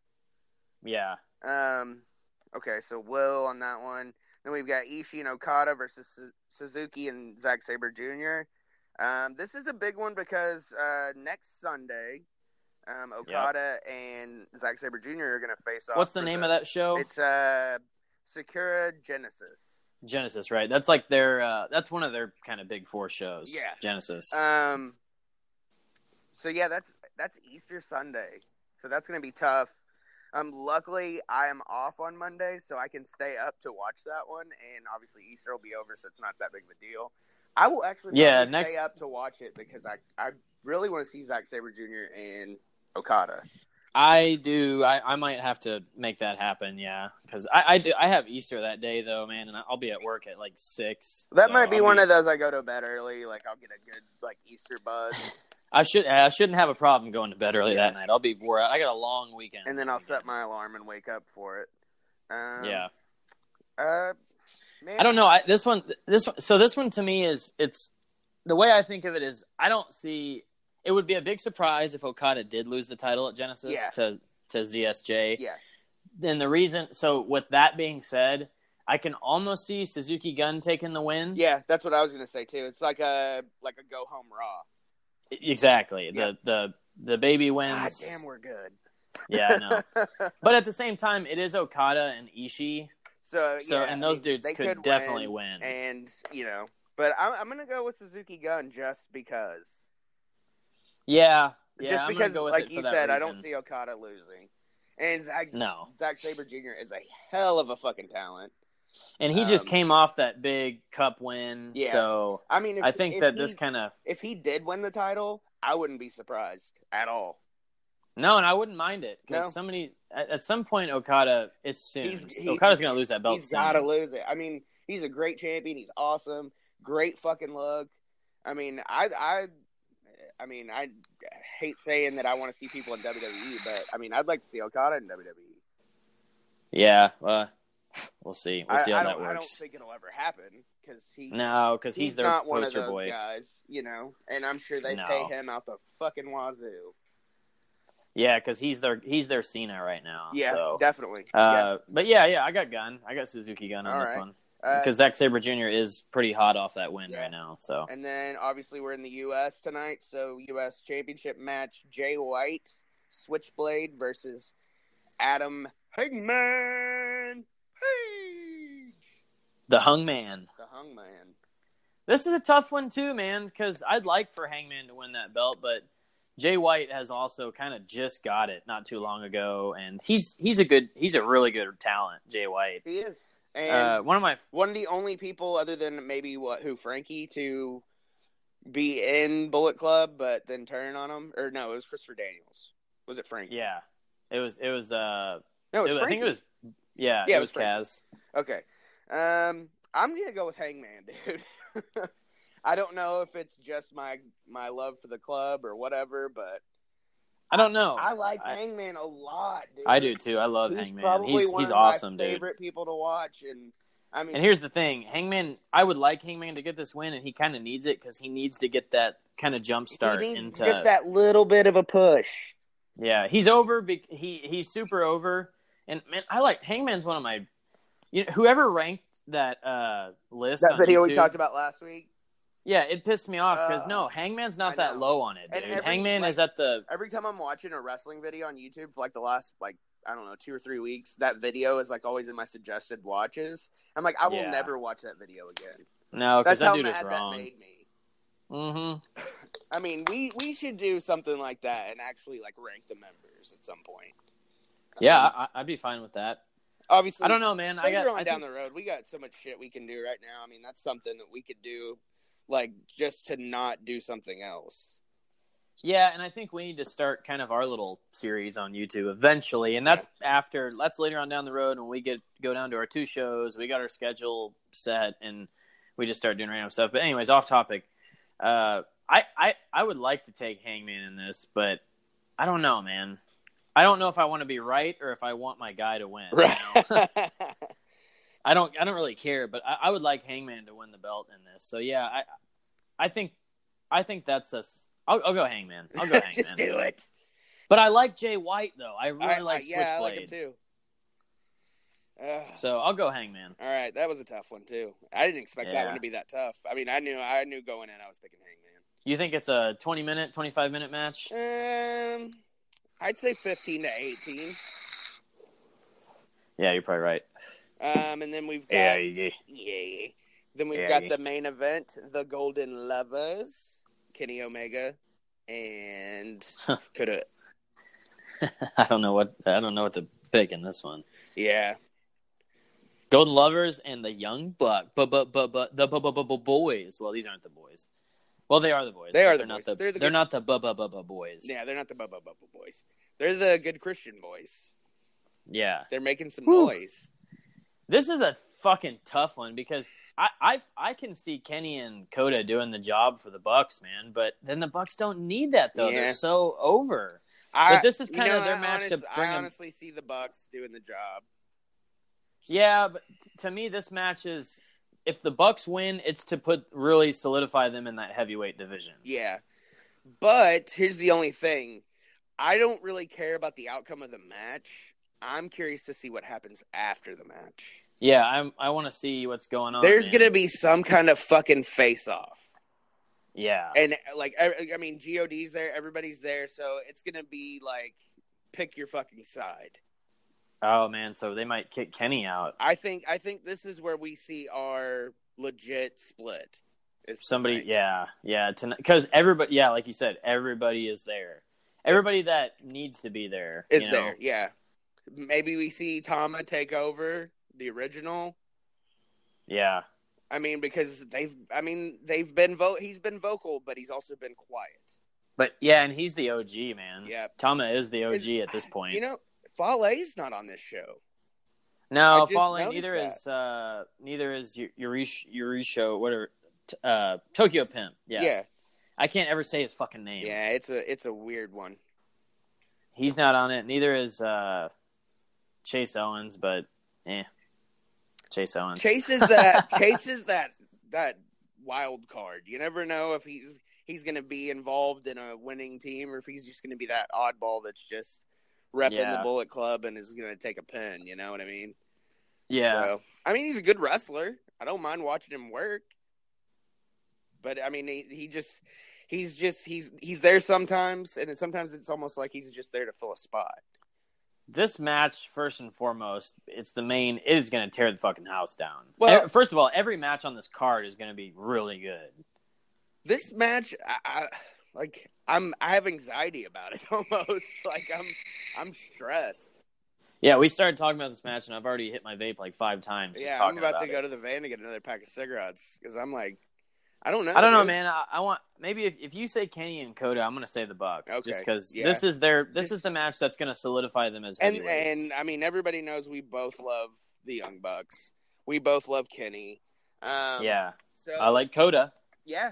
Yeah, Um, okay, so Will on that one. Then we've got Ishii and Okada versus Suzuki and Zack Sabre Jr. Um, this is a big one because uh, next Sunday, um, Okada and Zack Sabre Jr. are going to face off. what's the name of that show? It's uh, Sakura Genesis. Genesis, right? That's like their uh that's one of their kind of big four shows. Yeah. Genesis. Um. So yeah, that's that's Easter Sunday. So that's gonna be tough. Um. Luckily, I am off on Monday, so I can stay up to watch that one. And obviously, Easter will be over, so it's not that big of a deal. I will actually Yeah, next- stay up to watch it because I I really want to see Zack Sabre Jr. and Okada. I do. I, I might have to make that happen. Yeah, because I I, do, I have Easter that day though, man, and I'll be at work at like six. That so might be I'll one of those I go to bed early, like I'll get a good like Easter buzz, I should. I shouldn't have a problem going to bed early Yeah. that night. I'll be wore out. I got a long weekend. and then I'll set my alarm and wake up for it. Um, Yeah. Uh, man, I don't know. I, this one, this one. So this one to me is it's the way I think of it is I don't see. It would be a big surprise if Okada did lose the title at Genesis Yeah. to to ZSJ. Yeah. And the reason, so with that being said, I can almost see Suzuki Gun taking the win. Yeah, that's what I was gonna say too. It's like a like a go home raw. exactly. Yeah. The the the baby God wins. damn, we're good. Yeah, I know. but at the same time, it is Okada and Ishii, so so yeah, and I those mean, dudes could, could definitely win. and you know, but I'm I'm gonna go with Suzuki Gun just because. Yeah, yeah. just because, go like you said, I don't see Okada losing, and Zack, No, Zack Sabre Jr. is a hell of a fucking talent. and he just Um, came off that big cup win. Yeah. So I mean, if, I think that he, this kind of if he did win the title, I wouldn't be surprised at all. no, and I wouldn't mind it because No. somebody at, at some point Okada it's soon. He's- he's- Okada's gonna lose that belt. He's soon. got to lose it. I mean, he's a great champion. He's awesome. Great fucking look. I mean, I, I, I mean, I hate saying that I want to see people in WWE, but I mean, I'd like to see Okada in. WWE. Yeah, well, we'll see. We'll see I, how I that don't, I don't works. think it'll ever happen because he, No, because he's, he's, their not one of those boy. guys, you know. And I'm sure they No. pay him out the fucking wazoo. Yeah, because he's their he's their Cena right now. Yeah, so. definitely. Uh, but yeah, yeah, I got gun. I got Suzuki gun on All this right. one Uh, because Zack Sabre Jr. is pretty hot off that win Yeah. right now. So And then obviously we're in the U.S. tonight, so U.S. Championship match: Jay White, Switchblade versus Adam Hangman Page, the Hung Man. the Hangman. This is a tough one too, man, because I'd like for Hangman to win that belt, but Jay White has also kind of just got it not too long ago, and he's he's a good he's a really good talent, Jay White. He is, and Uh, one of my one of the only people other than maybe what who Frankie to be in Bullet Club, but then turn on him. Or no, it was Christopher Daniels. Was it Frankie? yeah, it was it was uh no, it it was- was I think it was yeah, Yeah, it it was was Kaz. Okay. Um, I'm gonna go with Hangman, dude. I don't know if it's just my my love for the club or whatever, but I don't know. I like I- Hangman a lot, dude. I do too. I love He's Hangman. probably He's one he's of awesome, my dude. favorite people to watch, and I mean, And here's the thing, Hangman. I would like Hangman to get this win, and he kind of needs it because he needs to get that kind of jump start he needs into. just that little bit of a push. Yeah, he's over. bec- He he's super over, and man, I like Hangman's one of my. You know, whoever ranked that uh list That on video we talked about last week. Yeah, it pissed me off because Uh, no, Hangman's not that low on it, dude. every- Hangman like- is at the Every time I'm watching a wrestling video on YouTube for like the last like I don't know two or three weeks, that video is like always in my suggested watches. I'm like, I will Yeah. never watch that video again. no, because that how dude is mad that made me. Mm-hmm. I mean, we we should do something like that and actually like rank the members at some point. Yeah, Um, I, I'd be fine with that. obviously, I don't know, man. I got on I down think- the road, we got so much shit we can do right now. I mean, that's something that we could do, like just to not do something else. Yeah, and I think we need to start kind of our little series on YouTube eventually, and that's after that's later on down the road when we get go down to our two shows. We got our schedule set, and we just start doing random stuff. But anyways, off topic. Uh, I I I would like to take Hangman in this, but I don't know, man. I don't know if I want to be right or if I want my guy to win. you know? I don't I don't really care, but I, I would like Hangman to win the belt in this. So yeah, I I think I think that's a. s- I'll, I'll go Hangman. I'll go Hangman. just do it. But I like Jay White though. I really I- I- like yeah, I Switchblade. like him too. Ugh. So I'll go Hangman. All right, that was a tough one too. I didn't expect that one to be that tough. I mean, I knew I knew going in I was picking Hangman. You think it's a twenty minute, twenty five minute match? Um, I'd say fifteen to eighteen. Yeah, you're probably right. Um, and then we've got Yeah, yeah. yeah. Then we've Yeah, got yeah. the main event, the Golden Lovers, Kenny Omega, and could have I don't know what I don't know what to pick in this one. yeah. Golden Lovers and the Young Buck, but but but but the bu- bu- bu- bu- boys. Well, these aren't the boys. Well, they are the boys. They are the they're not the They're the they're good- not the bu- bu- bu- bu- boys. Yeah, they're not the Bubba Bubba boys. They're the good Christian boys. yeah. They're making some Whew. noise. This is a fucking tough one because I I I can see Kenny and Kota doing the job for the Bucks, man. But then the Bucks don't need that though. Yeah. They're so over. I, But this is you kinda their I match to honest- bring I honestly see the Bucks doing the job. Yeah, but to me, this match is if the Bucks win, it's to put really solidify them in that heavyweight division. Yeah. But here's the only thing. I don't really care about the outcome of the match. I'm curious to see what happens after the match. Yeah, I'm. I want to see what's going on. There's man. to be some kind of fucking face off. Yeah, And like I, I mean GOD's there, everybody's there, so it's going to be like pick your fucking side. Oh man, so they might kick Kenny out. I think I think this is where we see our legit split. Somebody, tonight. yeah, yeah, because everybody, yeah, like you said, everybody is there. Everybody that needs to be there is you know? there. Yeah. Maybe we see Tama take over the original. Yeah, I mean, because they've, I mean, they've been vote. He's been vocal, but he's also been quiet. but yeah, and he's the OG man. Yeah. Tama is the OG at this point. You know, Fale's not on this show. No, noticed Neither that. is uh, neither is Yurish, Yurisho, whatever. Uh, Tokyo Pimp. Yeah. yeah, I can't ever say his fucking name. yeah. It's a, it's a weird one. He's not on it. Neither is uh, Chase Owens, but eh, Chase Owens. Chase is that. Chase is that. That wild card. You never know if he's he's going to be involved in a winning team or if he's just going to be that oddball that's just repping Yeah. the Bullet Club and is going to take a pin. You know what I mean? yeah, So, I mean, he's a good wrestler. I don't mind watching him work. But I mean, he, he just he's just he's he's there sometimes, and sometimes it's almost like he's just there to fill a spot. This match first and foremost, it's the main. It is going to tear the fucking house down. Well- first of all, every match on this card is going to be really good. This match, I, I like. I'm I have anxiety about it almost. like I'm I'm stressed. Yeah, we started talking about this match, and I've already hit my vape like five times. just yeah, I'm talking about, to it. go to the van to get another pack of cigarettes because I'm like, I don't know. I don't know, man. I, I want maybe if, if you say Kenny and Kota, I'm going to say the Bucks, Okay, just because yeah. this is their this is the match that's going to solidify them as And and I mean, everybody knows we both love the Young Bucks. We both love Kenny. Um, yeah, So I like Kota. Yeah.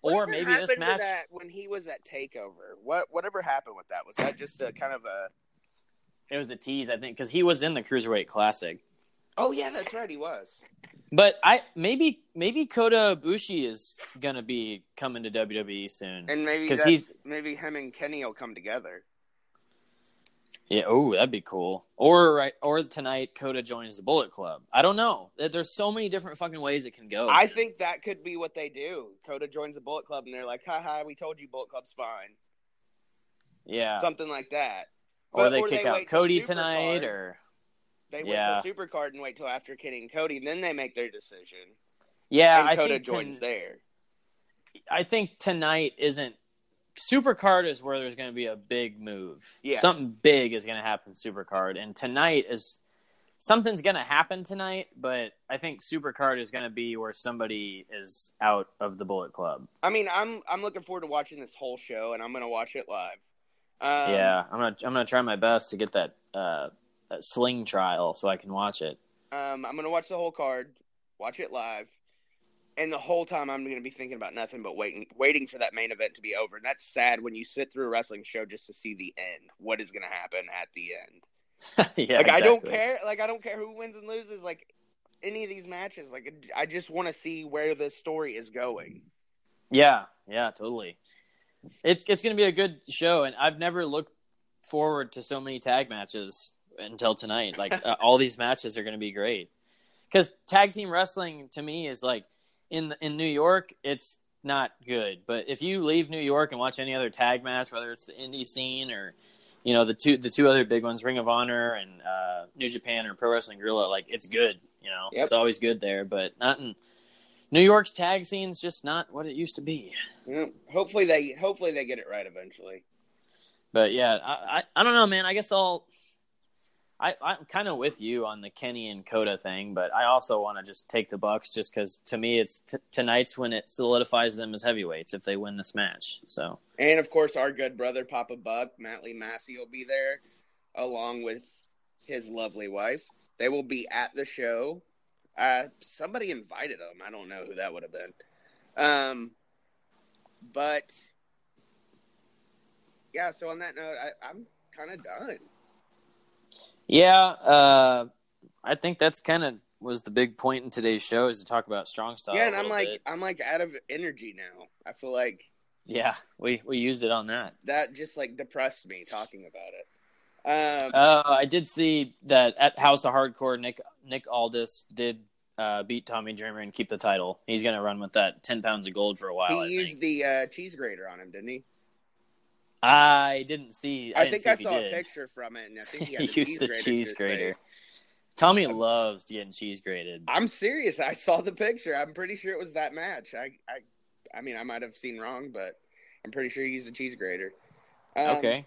Or maybe this match. that when he was at Takeover. What whatever happened with that? Was that just a kind of a? It was a tease, I think, because he was in the Cruiserweight Classic. Oh yeah, that's right. He was. But I maybe maybe Kota Ibushi is gonna be coming to WWE soon. And maybe because he's- maybe him and Kenny will come together. yeah, oh, that'd be cool. Or right, or tonight Kota joins the Bullet Club. I don't know. There's so many different fucking ways it can go. I man. think that could be what they do. Kota joins the Bullet Club, and they're like, "Ha ha, we told you Bullet Club's fine." yeah. Something like that. or But- they kick out Cody tonight, or They wait Yeah. till Supercard and wait till after Kenny and Cody, and then they make their decision. yeah, and I Kota think joins ton- there. I think tonight isn't. Supercard is where there's going to be a big move. Yeah. Something big is going to happen Supercard. And tonight is something's going to happen tonight, but I think Supercard is going to be where somebody is out of the Bullet Club. I mean, I'm I'm looking forward to watching this whole show, and I'm gonna watch it live. Um, yeah, I'm going to I'm going to try my best to get that uh that sling trial so I can watch it. Um, I'm gonna watch the whole card, watch it live, and the whole time I'm gonna be thinking about nothing but waiting, waiting for that main event to be over. And that's sad when you sit through a wrestling show just to see the end. What is gonna happen at the end? yeah, like I don't care. Like I don't care who wins and loses. Like any of these matches. Like I just want to see where this story is going. Yeah, yeah, totally. It's it's going to be a good show, and I've never looked forward to so many tag matches until tonight. Like uh, all these matches are going to be great because tag team wrestling to me is like in in New York, it's not good. But if you leave New York and watch any other tag match, whether it's the indie scene or you know the two the two other big ones, Ring of Honor and uh, New Japan or Pro Wrestling Guerrilla, like it's good. You know, Yep. it's always good there, but not in New York's tag scene's just not what it used to be. Yeah, hopefully they hopefully they get it right eventually. But yeah, I I, I don't know, man. I guess I'll. I, I'm kind of with you on the Kenny and Kota thing, but I also want to just take the Bucks just because to me it's t- tonight's when it solidifies them as heavyweights if they win this match. So And of course, our good brother Papa Buck, Matt Lee Massey, will be there along with his lovely wife. They will be at the show. Uh, somebody invited them. I don't know who that would have been. Um, but yeah. So on that note, I, I'm kind of done. Yeah, uh, I think that's kind of was the big point in today's show is to talk about strong style. yeah, and I'm like, bit. I'm like out of energy now. I feel like yeah, we we used it on that. that just like depressed me talking about it. Um, Uh, I did see that at House of Hardcore, Nick Nick Aldis did uh, beat Tommy Dreamer and keep the title. He's gonna run with that ten pounds of gold for a while. I he used think. the uh, cheese grater on him, didn't he? I didn't see. I, I, didn't think see I saw a picture from it, and I think he, He used the cheese grater. Tommy loves getting cheese grated. I'm serious. I saw the picture. I'm pretty sure it was that match. I, I, I mean, I might have seen wrong, but I'm pretty sure he used a cheese grater. Um, okay.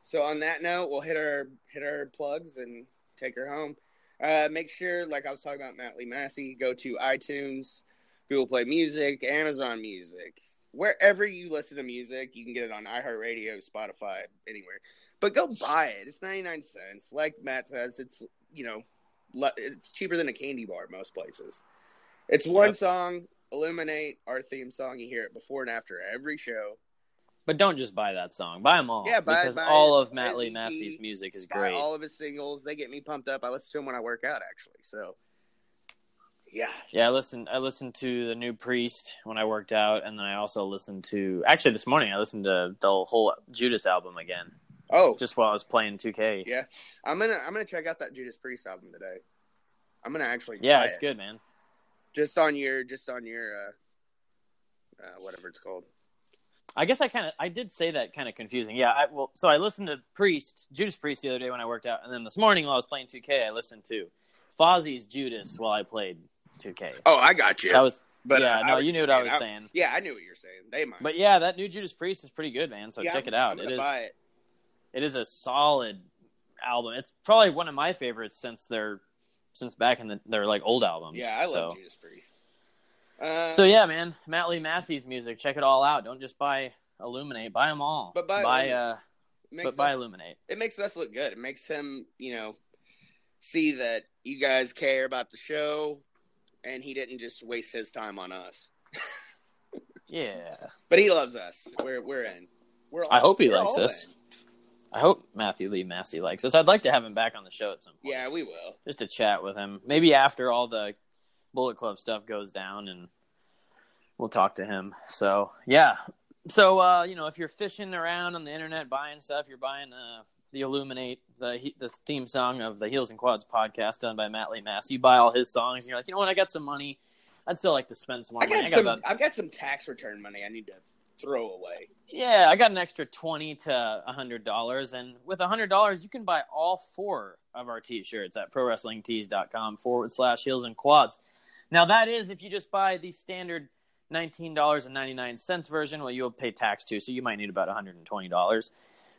So on that note, we'll hit our hit our plugs and take her home. Uh, make sure, like I was talking about, Matt Lee Massey, go to iTunes, Google Play Music, Amazon Music, wherever you listen to music. You can get it on iHeartRadio, Spotify, anywhere. But go buy it. It's ninety nine cents. Like Matt says, it's you know, it's cheaper than a candy bar most places. It's one Yep. song. Illuminate our theme song. You hear it before and after every show. But don't just buy that song. Buy them all. Yeah, buy- because buy all it. of Matt Lee Massey's music is buy great. all of his singles. They get me pumped up. I listen to them when I work out, actually. So, yeah, Yeah, I listened. I listened to the new Priest when I worked out, and then I also listened to. Actually, this morning I listened to the whole Judas album again, Oh, just while I was playing 2K. yeah. I'm gonna I'm gonna check out that Judas Priest album today. I'm gonna actually Yeah, it's it. good, man. Just on your just on your uh, uh whatever it's called. I guess I kind of I did say that kind of confusing. Yeah, I well, so I listened to Priest, Judas Priest the other day when I worked out, and then this morning while I was playing 2K, I listened to Fozzy's Judas while I played 2K. Oh, I got you. That was, but yeah, uh, no, you knew what I was I- saying. Yeah, I knew what you're saying. They might. But yeah, that new Judas Priest is pretty good, man. So Yeah, check I'm- it out. It is. Buy it. it is a solid album. It's probably one of my favorites since their since back in the, their like old albums. Yeah, I so. love Judas Priest. Uh, So yeah, man, Matt Lee Massey's music. Check it all out. Don't just buy Illuminate. Buy them all. But buy buy uh, but buy Illuminate. it makes us look good. It makes him, you know, see that you guys care about the show, and he didn't just waste his time on us. Yeah. But he loves us. We're we're in. We're all, I hope he likes us. in. I hope Matthew Lee Massey likes us. I'd like to have him back on the show at some point. Yeah, we will. Just to chat with him. Maybe after all the Bullet Club stuff goes down and we'll talk to him. So, yeah. So, uh, you know, if you're fishing around on the internet buying stuff, you're buying uh, the Illuminate, the the theme song of the Heels and Quads podcast done by Matt Lee Massey. You buy all his songs and you're like, you know what, I got some money. I'd still like to spend some more I money. got I got some. about I've got some tax return money I need to throw away. Yeah, I got an extra twenty to a hundred dollars, and with a hundred dollars, you can buy all four of our t-shirts at prowrestlingtees.com forward slash heels and quads. Now that is if you just buy the standard nineteen dollars and ninety nine cents version. Well, you'll pay tax too, so you might need about one hundred and twenty dollars.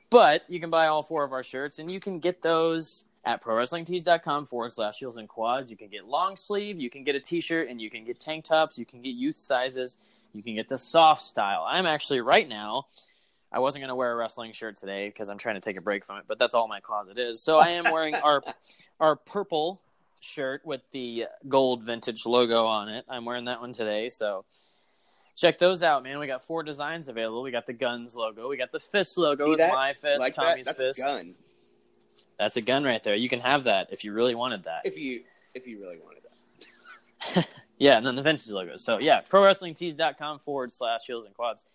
But you can buy all four of our shirts, and you can get those at prowrestlingtees.com forward slash heels and quads. You can get long sleeve, you can get a t-shirt, and you can get tank tops. You can get youth sizes. You can get the soft style. I'm actually right now. I wasn't going to wear a wrestling shirt today because I'm trying to take a break from it, but that's all my closet is. So I am wearing our our purple shirt with the gold vintage logo on it. I'm wearing that one today. So check those out, man. We got four designs available. We got the guns logo. We got the fist logo See with that? my fist, like that? That's fist. a gun. That's a gun right there. You can have that if you really wanted that. If you if you really wanted that. Yeah, and then the vintage logo. So yeah, prowrestlingtees.com forward slash heels and quads.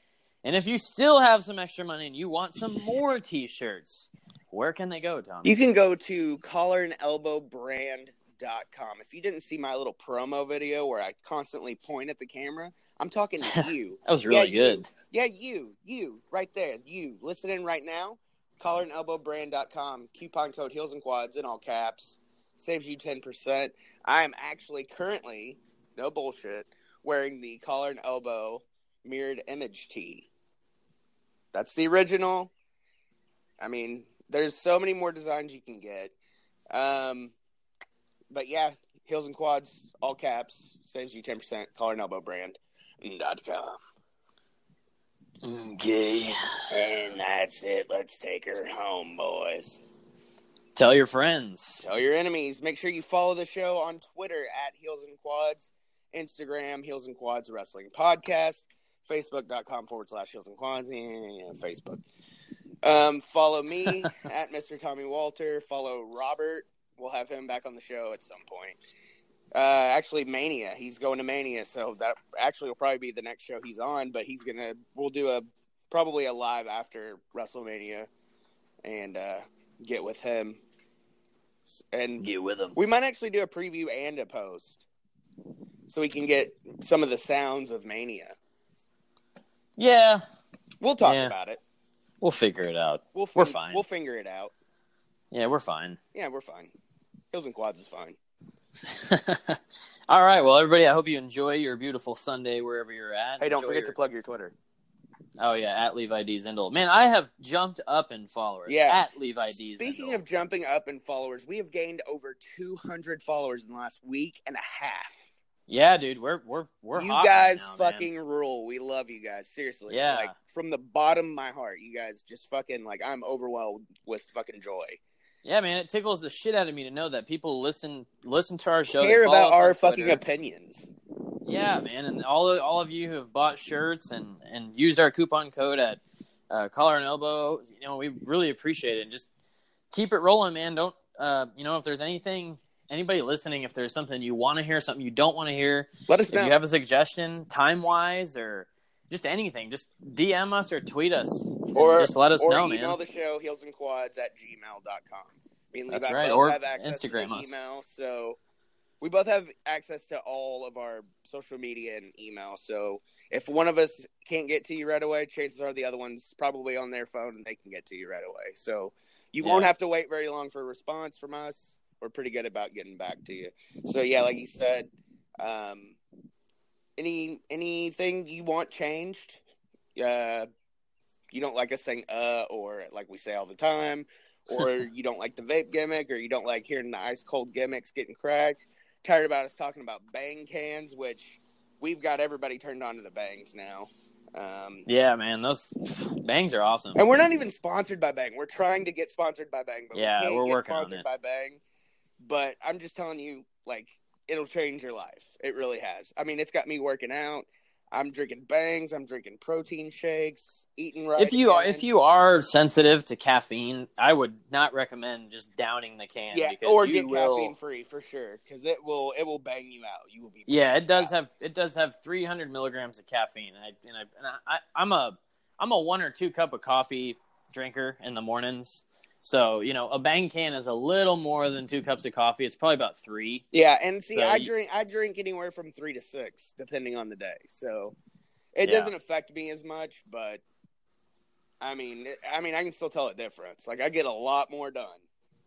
And if you still have some extra money and you want some more t-shirts, where can they go, Tom? You can go to collar and elbow collarandelbowbrand.com. If you didn't see my little promo video where I constantly point at the camera, I'm talking to you. That was really Yeah, you. good. Yeah, you, you, right there, you listening right now. collarandelbowbrand.com. Coupon code Heels and Quads in all caps saves you ten percent. I am actually currently, no bullshit, wearing the collar and elbow mirrored image tee. That's the original. I mean, there's so many more designs you can get. Um, but yeah, Heels and Quads, all caps, saves you ten percent. Collar and elbow brand dot com. Okay. And that's it. Let's take her home, boys. Tell your friends. Tell your enemies. Make sure you follow the show on Twitter at Heels and Quads, Instagram, Heels and Quads Wrestling Podcast, Facebook.com forward slash Heels and Quads, yeah, Facebook. Um, follow me at Mr. Tommy Walter. Follow Robert. We'll have him back on the show at some point. Uh, actually, Mania. He's going to Mania, so that actually will probably be the next show he's on. But he's gonna. We'll do a probably a live after WrestleMania, and uh, get with him. And Get with him. we might actually do a preview and a post, so we can get some of the sounds of Mania. Yeah, We'll talk Yeah. about it. we'll figure it out. We'll We're fine. We'll figure it out. Yeah, we're fine. Yeah, we're fine. Heels and quads is fine. All right. Well, everybody, I hope you enjoy your beautiful Sunday wherever you're at. Hey, don't Enjoy forget your- to plug your Twitter. Oh yeah, at Levi D Zindel. Man, I have jumped up in followers. Yeah. At Levi D Speaking Zindel. of jumping up in followers, we have gained over 200 followers in the last week and a half. yeah, dude, we're we're we're you hot right guys now, man. fucking rule. We love you guys. Seriously. Yeah. Like from the bottom of my heart, you guys just fucking like I'm overwhelmed with fucking joy. Yeah, man, it tickles the shit out of me to know that people listen listen to our show. Care about our fucking opinions. Yeah, man, and all of, all of you who have bought shirts and and used our coupon code at uh, Collar and Elbow, you know, we really appreciate it. And just keep it rolling, man. Don't uh, you know if there's anything anybody listening, if there's something you want to hear, something you don't want to hear, Let us know. if you have a suggestion, time wise, or just anything, just DM us or tweet us, or just let us or know, email man. the show heelsandquads at gmail.com. Me and That's Levi right, or have access Instagram the us. email, so we both have access to all of our social media and email. So if one of us can't get to you right away, chances are the other one's probably on their phone and they can get to you right away. So you won't have to wait very long for a response from us. We're pretty good about getting back to you. So yeah, like you said, um, any anything you want changed, uh, you don't like us saying uh or like we say all the time, or you don't like the vape gimmick, or you don't like hearing the ice cold gimmicks getting cracked. Tired about us talking about bang cans, which we've got everybody turned on to the bangs now. Um, Yeah, man, those bangs are awesome. and we're not even sponsored by Bang. We're trying to get sponsored by Bang, but Yeah, we get working on sponsored by Bang. But I'm just telling you, like, it'll change your life. It really has. I mean, it's got me working out. I'm drinking bangs. I'm drinking protein shakes. Eating right. if you are if you are sensitive to caffeine, I would not recommend just downing the can. yeah, or get will, caffeine free for sure, because it will it will bang you out. You will be. Yeah, it does Yeah. have it does have 300 milligrams of caffeine. And I and I, and I I'm a I'm a one or two cup of coffee drinker in the mornings. So you know, a bang can is a little more than two cups of coffee. It's probably about three. Yeah, and see, So I you- drink I drink anywhere from three to six, depending on the day. So it Yeah. doesn't affect me as much, but I mean, I mean, I can still tell a difference. Like I get a lot more done,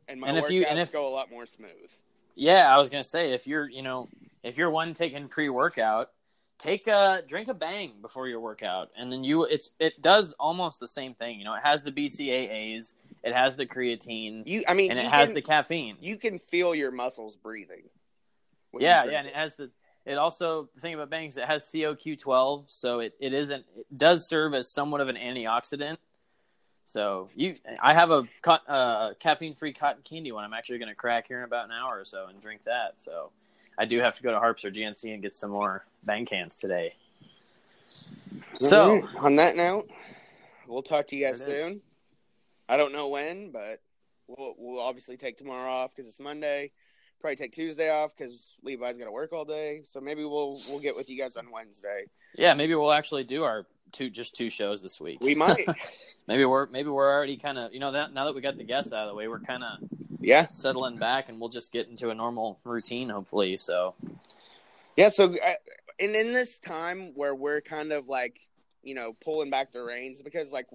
and my And if workouts you- and if- go a lot more smooth. Yeah, I was gonna say if you're you know if you're one taking pre workout, take a drink a bang before your workout, and then you it's it does almost the same thing. You know, it has the BCAAs, it has the creatine, You, I mean, and it has can, the caffeine. you can feel your muscles breathing. yeah, yeah, and it. it has the. It also the thing about bangs it has COQ12, so it, it isn't it does serve as somewhat of an antioxidant. So you, I have a uh, caffeine free cotton candy one. I'm actually going to crack here in about an hour or so and drink that. So I do have to go to Harps or GNC and get some more bang cans today. So right, on that note, we'll talk to you guys soon. is. I don't know when, but we'll we'll obviously take tomorrow off because it's Monday. Probably take Tuesday off because Levi's got to work all day. So maybe we'll we'll get with you guys on Wednesday. yeah, maybe we'll actually do our two just two shows this week. We might, maybe we're maybe we're already kind of you know that now that we got the guests out of the way, we're kind of yeah, settling back and we'll just get into a normal routine hopefully. So yeah. So, uh, and in this time where we're kind of like you know pulling back the reins because like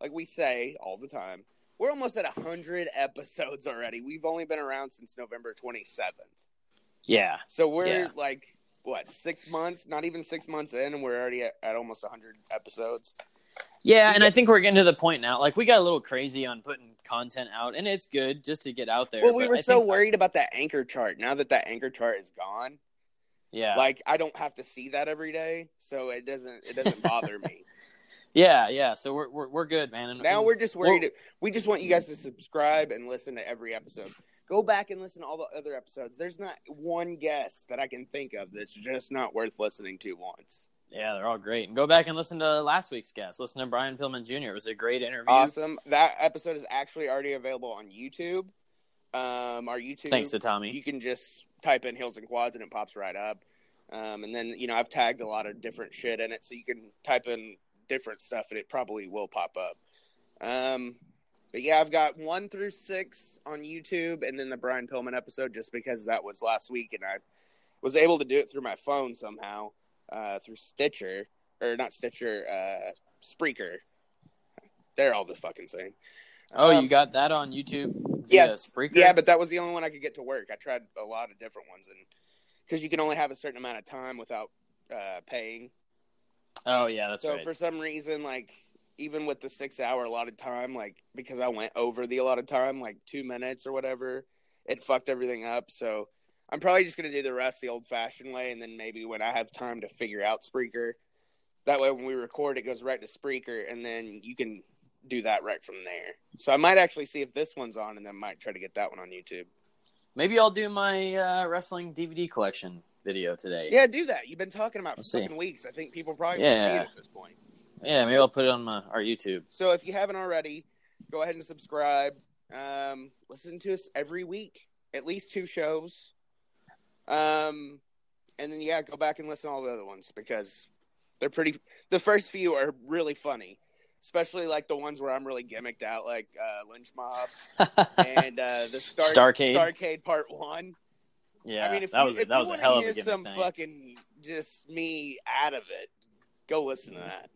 like we say all the time, we're almost at hundred episodes already. We've only been around since November twenty seventh. Yeah. So we're Yeah. like what six months? Not even six months in, and we're already at, at almost hundred episodes. Yeah, and I think we're getting to the point now. Like we got a little crazy on putting content out, and it's good just to get out there. Well, we were I so think- worried about that anchor chart. Now that that anchor chart is gone, Yeah. like I don't have to see that every day, so it doesn't it doesn't bother me. yeah, yeah. So we're we're, we're good, man. And Now and- we're just worried. we just want you guys to subscribe and listen to every episode. Go back and listen to all the other episodes. There's not one guest that I can think of that's just not worth listening to once. yeah, they're all great. And go back and listen to last week's guest. Listen to Brian Pillman Jr. It was a great interview. Awesome. That episode is actually already available on YouTube. Um, our YouTube. Thanks to Tommy. You can just type in Heels and Quads and it pops right up. Um, and then you know I've tagged a lot of different shit in it, so you can type in different stuff and it probably will pop up. Um, but yeah, I've got one through six on YouTube, and then the Brian Pillman episode just because that was last week, and I was able to do it through my phone somehow uh, through Stitcher or not Stitcher, uh, Spreaker. They're all the fucking same. oh, Um, you got that on YouTube? yeah, Spreaker? Yeah, but that was the only one I could get to work. I tried a lot of different ones, and because you can only have a certain amount of time without uh, paying. Oh yeah, that's right. so right. for some reason, like even with the six hour allotted time, like because I went over the allotted time, like two minutes or whatever, it fucked everything up. So I'm probably just gonna do the rest the old fashioned way, and then maybe when I have time to figure out Spreaker, that way when we record, it goes right to Spreaker, and then you can do that right from there. So I might actually see if this one's on, and then might try to get that one on YouTube. Maybe I'll do my uh, wrestling DVD collection video today. Yeah, do that. You've been talking about it for fucking weeks. I think people probably to see Yeah. it at this point. Yeah, maybe I'll put it on my our YouTube. So if you haven't already, go ahead and subscribe. Um, listen to us every week, at least two shows. Um, and then yeah, go back and listen to all the other ones because they're pretty. The first few are really funny, especially like the ones where I'm really gimmicked out, like uh, Lynch Mob and uh, the Star- Starcade. Starcade Part One. Yeah, I mean, if that you, was if that was a hell of a gimmick some thing. fucking just me out of it, go listen to that.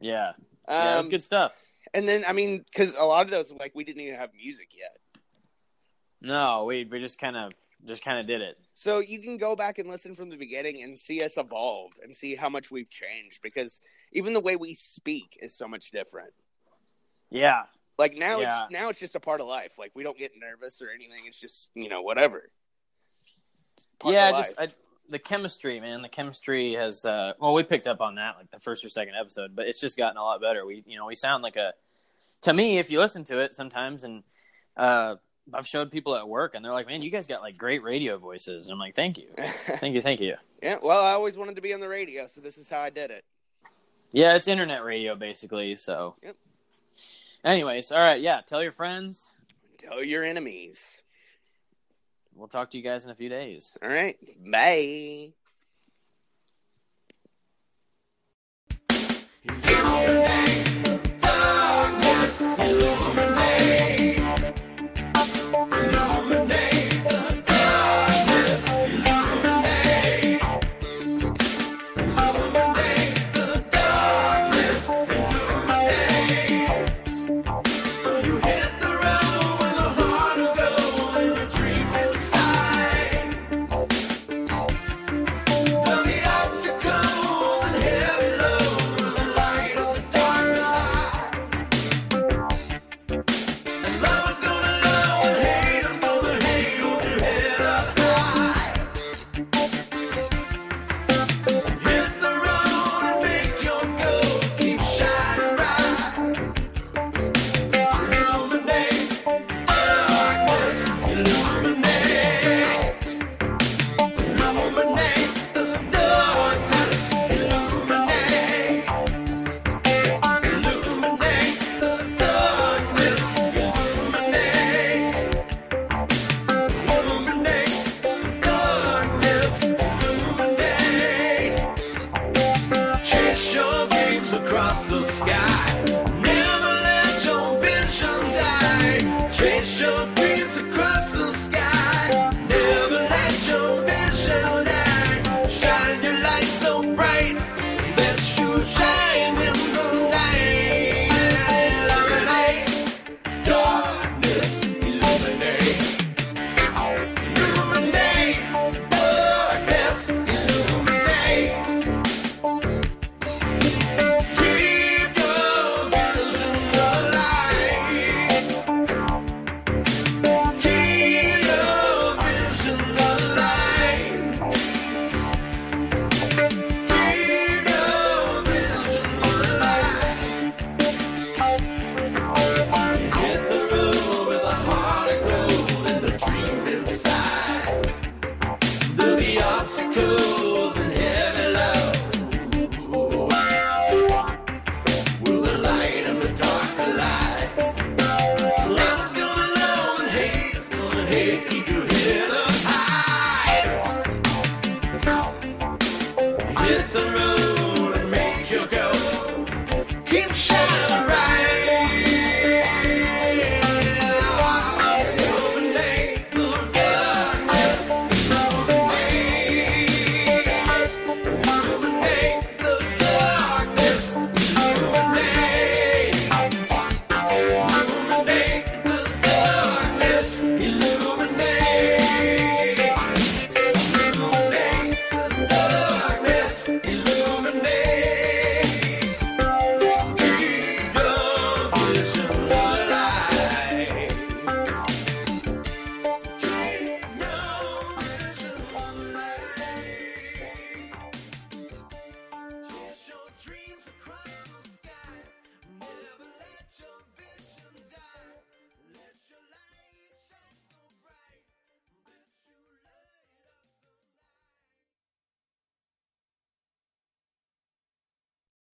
Yeah, Um, yeah, good stuff. And then, I mean, because a lot of those, like, we didn't even have music yet. No, we we just kind of just kind of did it. So you can go back and listen from the beginning and see us evolve and see how much we've changed because even the way we speak is so much different. Yeah, Like now, Yeah. it's now it's just a part of life. Like we don't get nervous or anything. It's just you know whatever. Yeah, of just. I, the chemistry, man. The chemistry has uh, well, we picked up on that like the first or second episode, but it's just gotten a lot better. We you know we sound like a to me if you listen to it sometimes and uh, I've showed people at work and they're like, man, you guys got like great radio voices. And I'm like, thank you, thank you, thank you. yeah. Well, I always wanted to be on the radio, so this is how I did it. Yeah, it's internet radio basically. So, Yep. anyways, all right, yeah, tell your friends. Tell your enemies. We'll talk to you guys in a few days. All right. Bye. You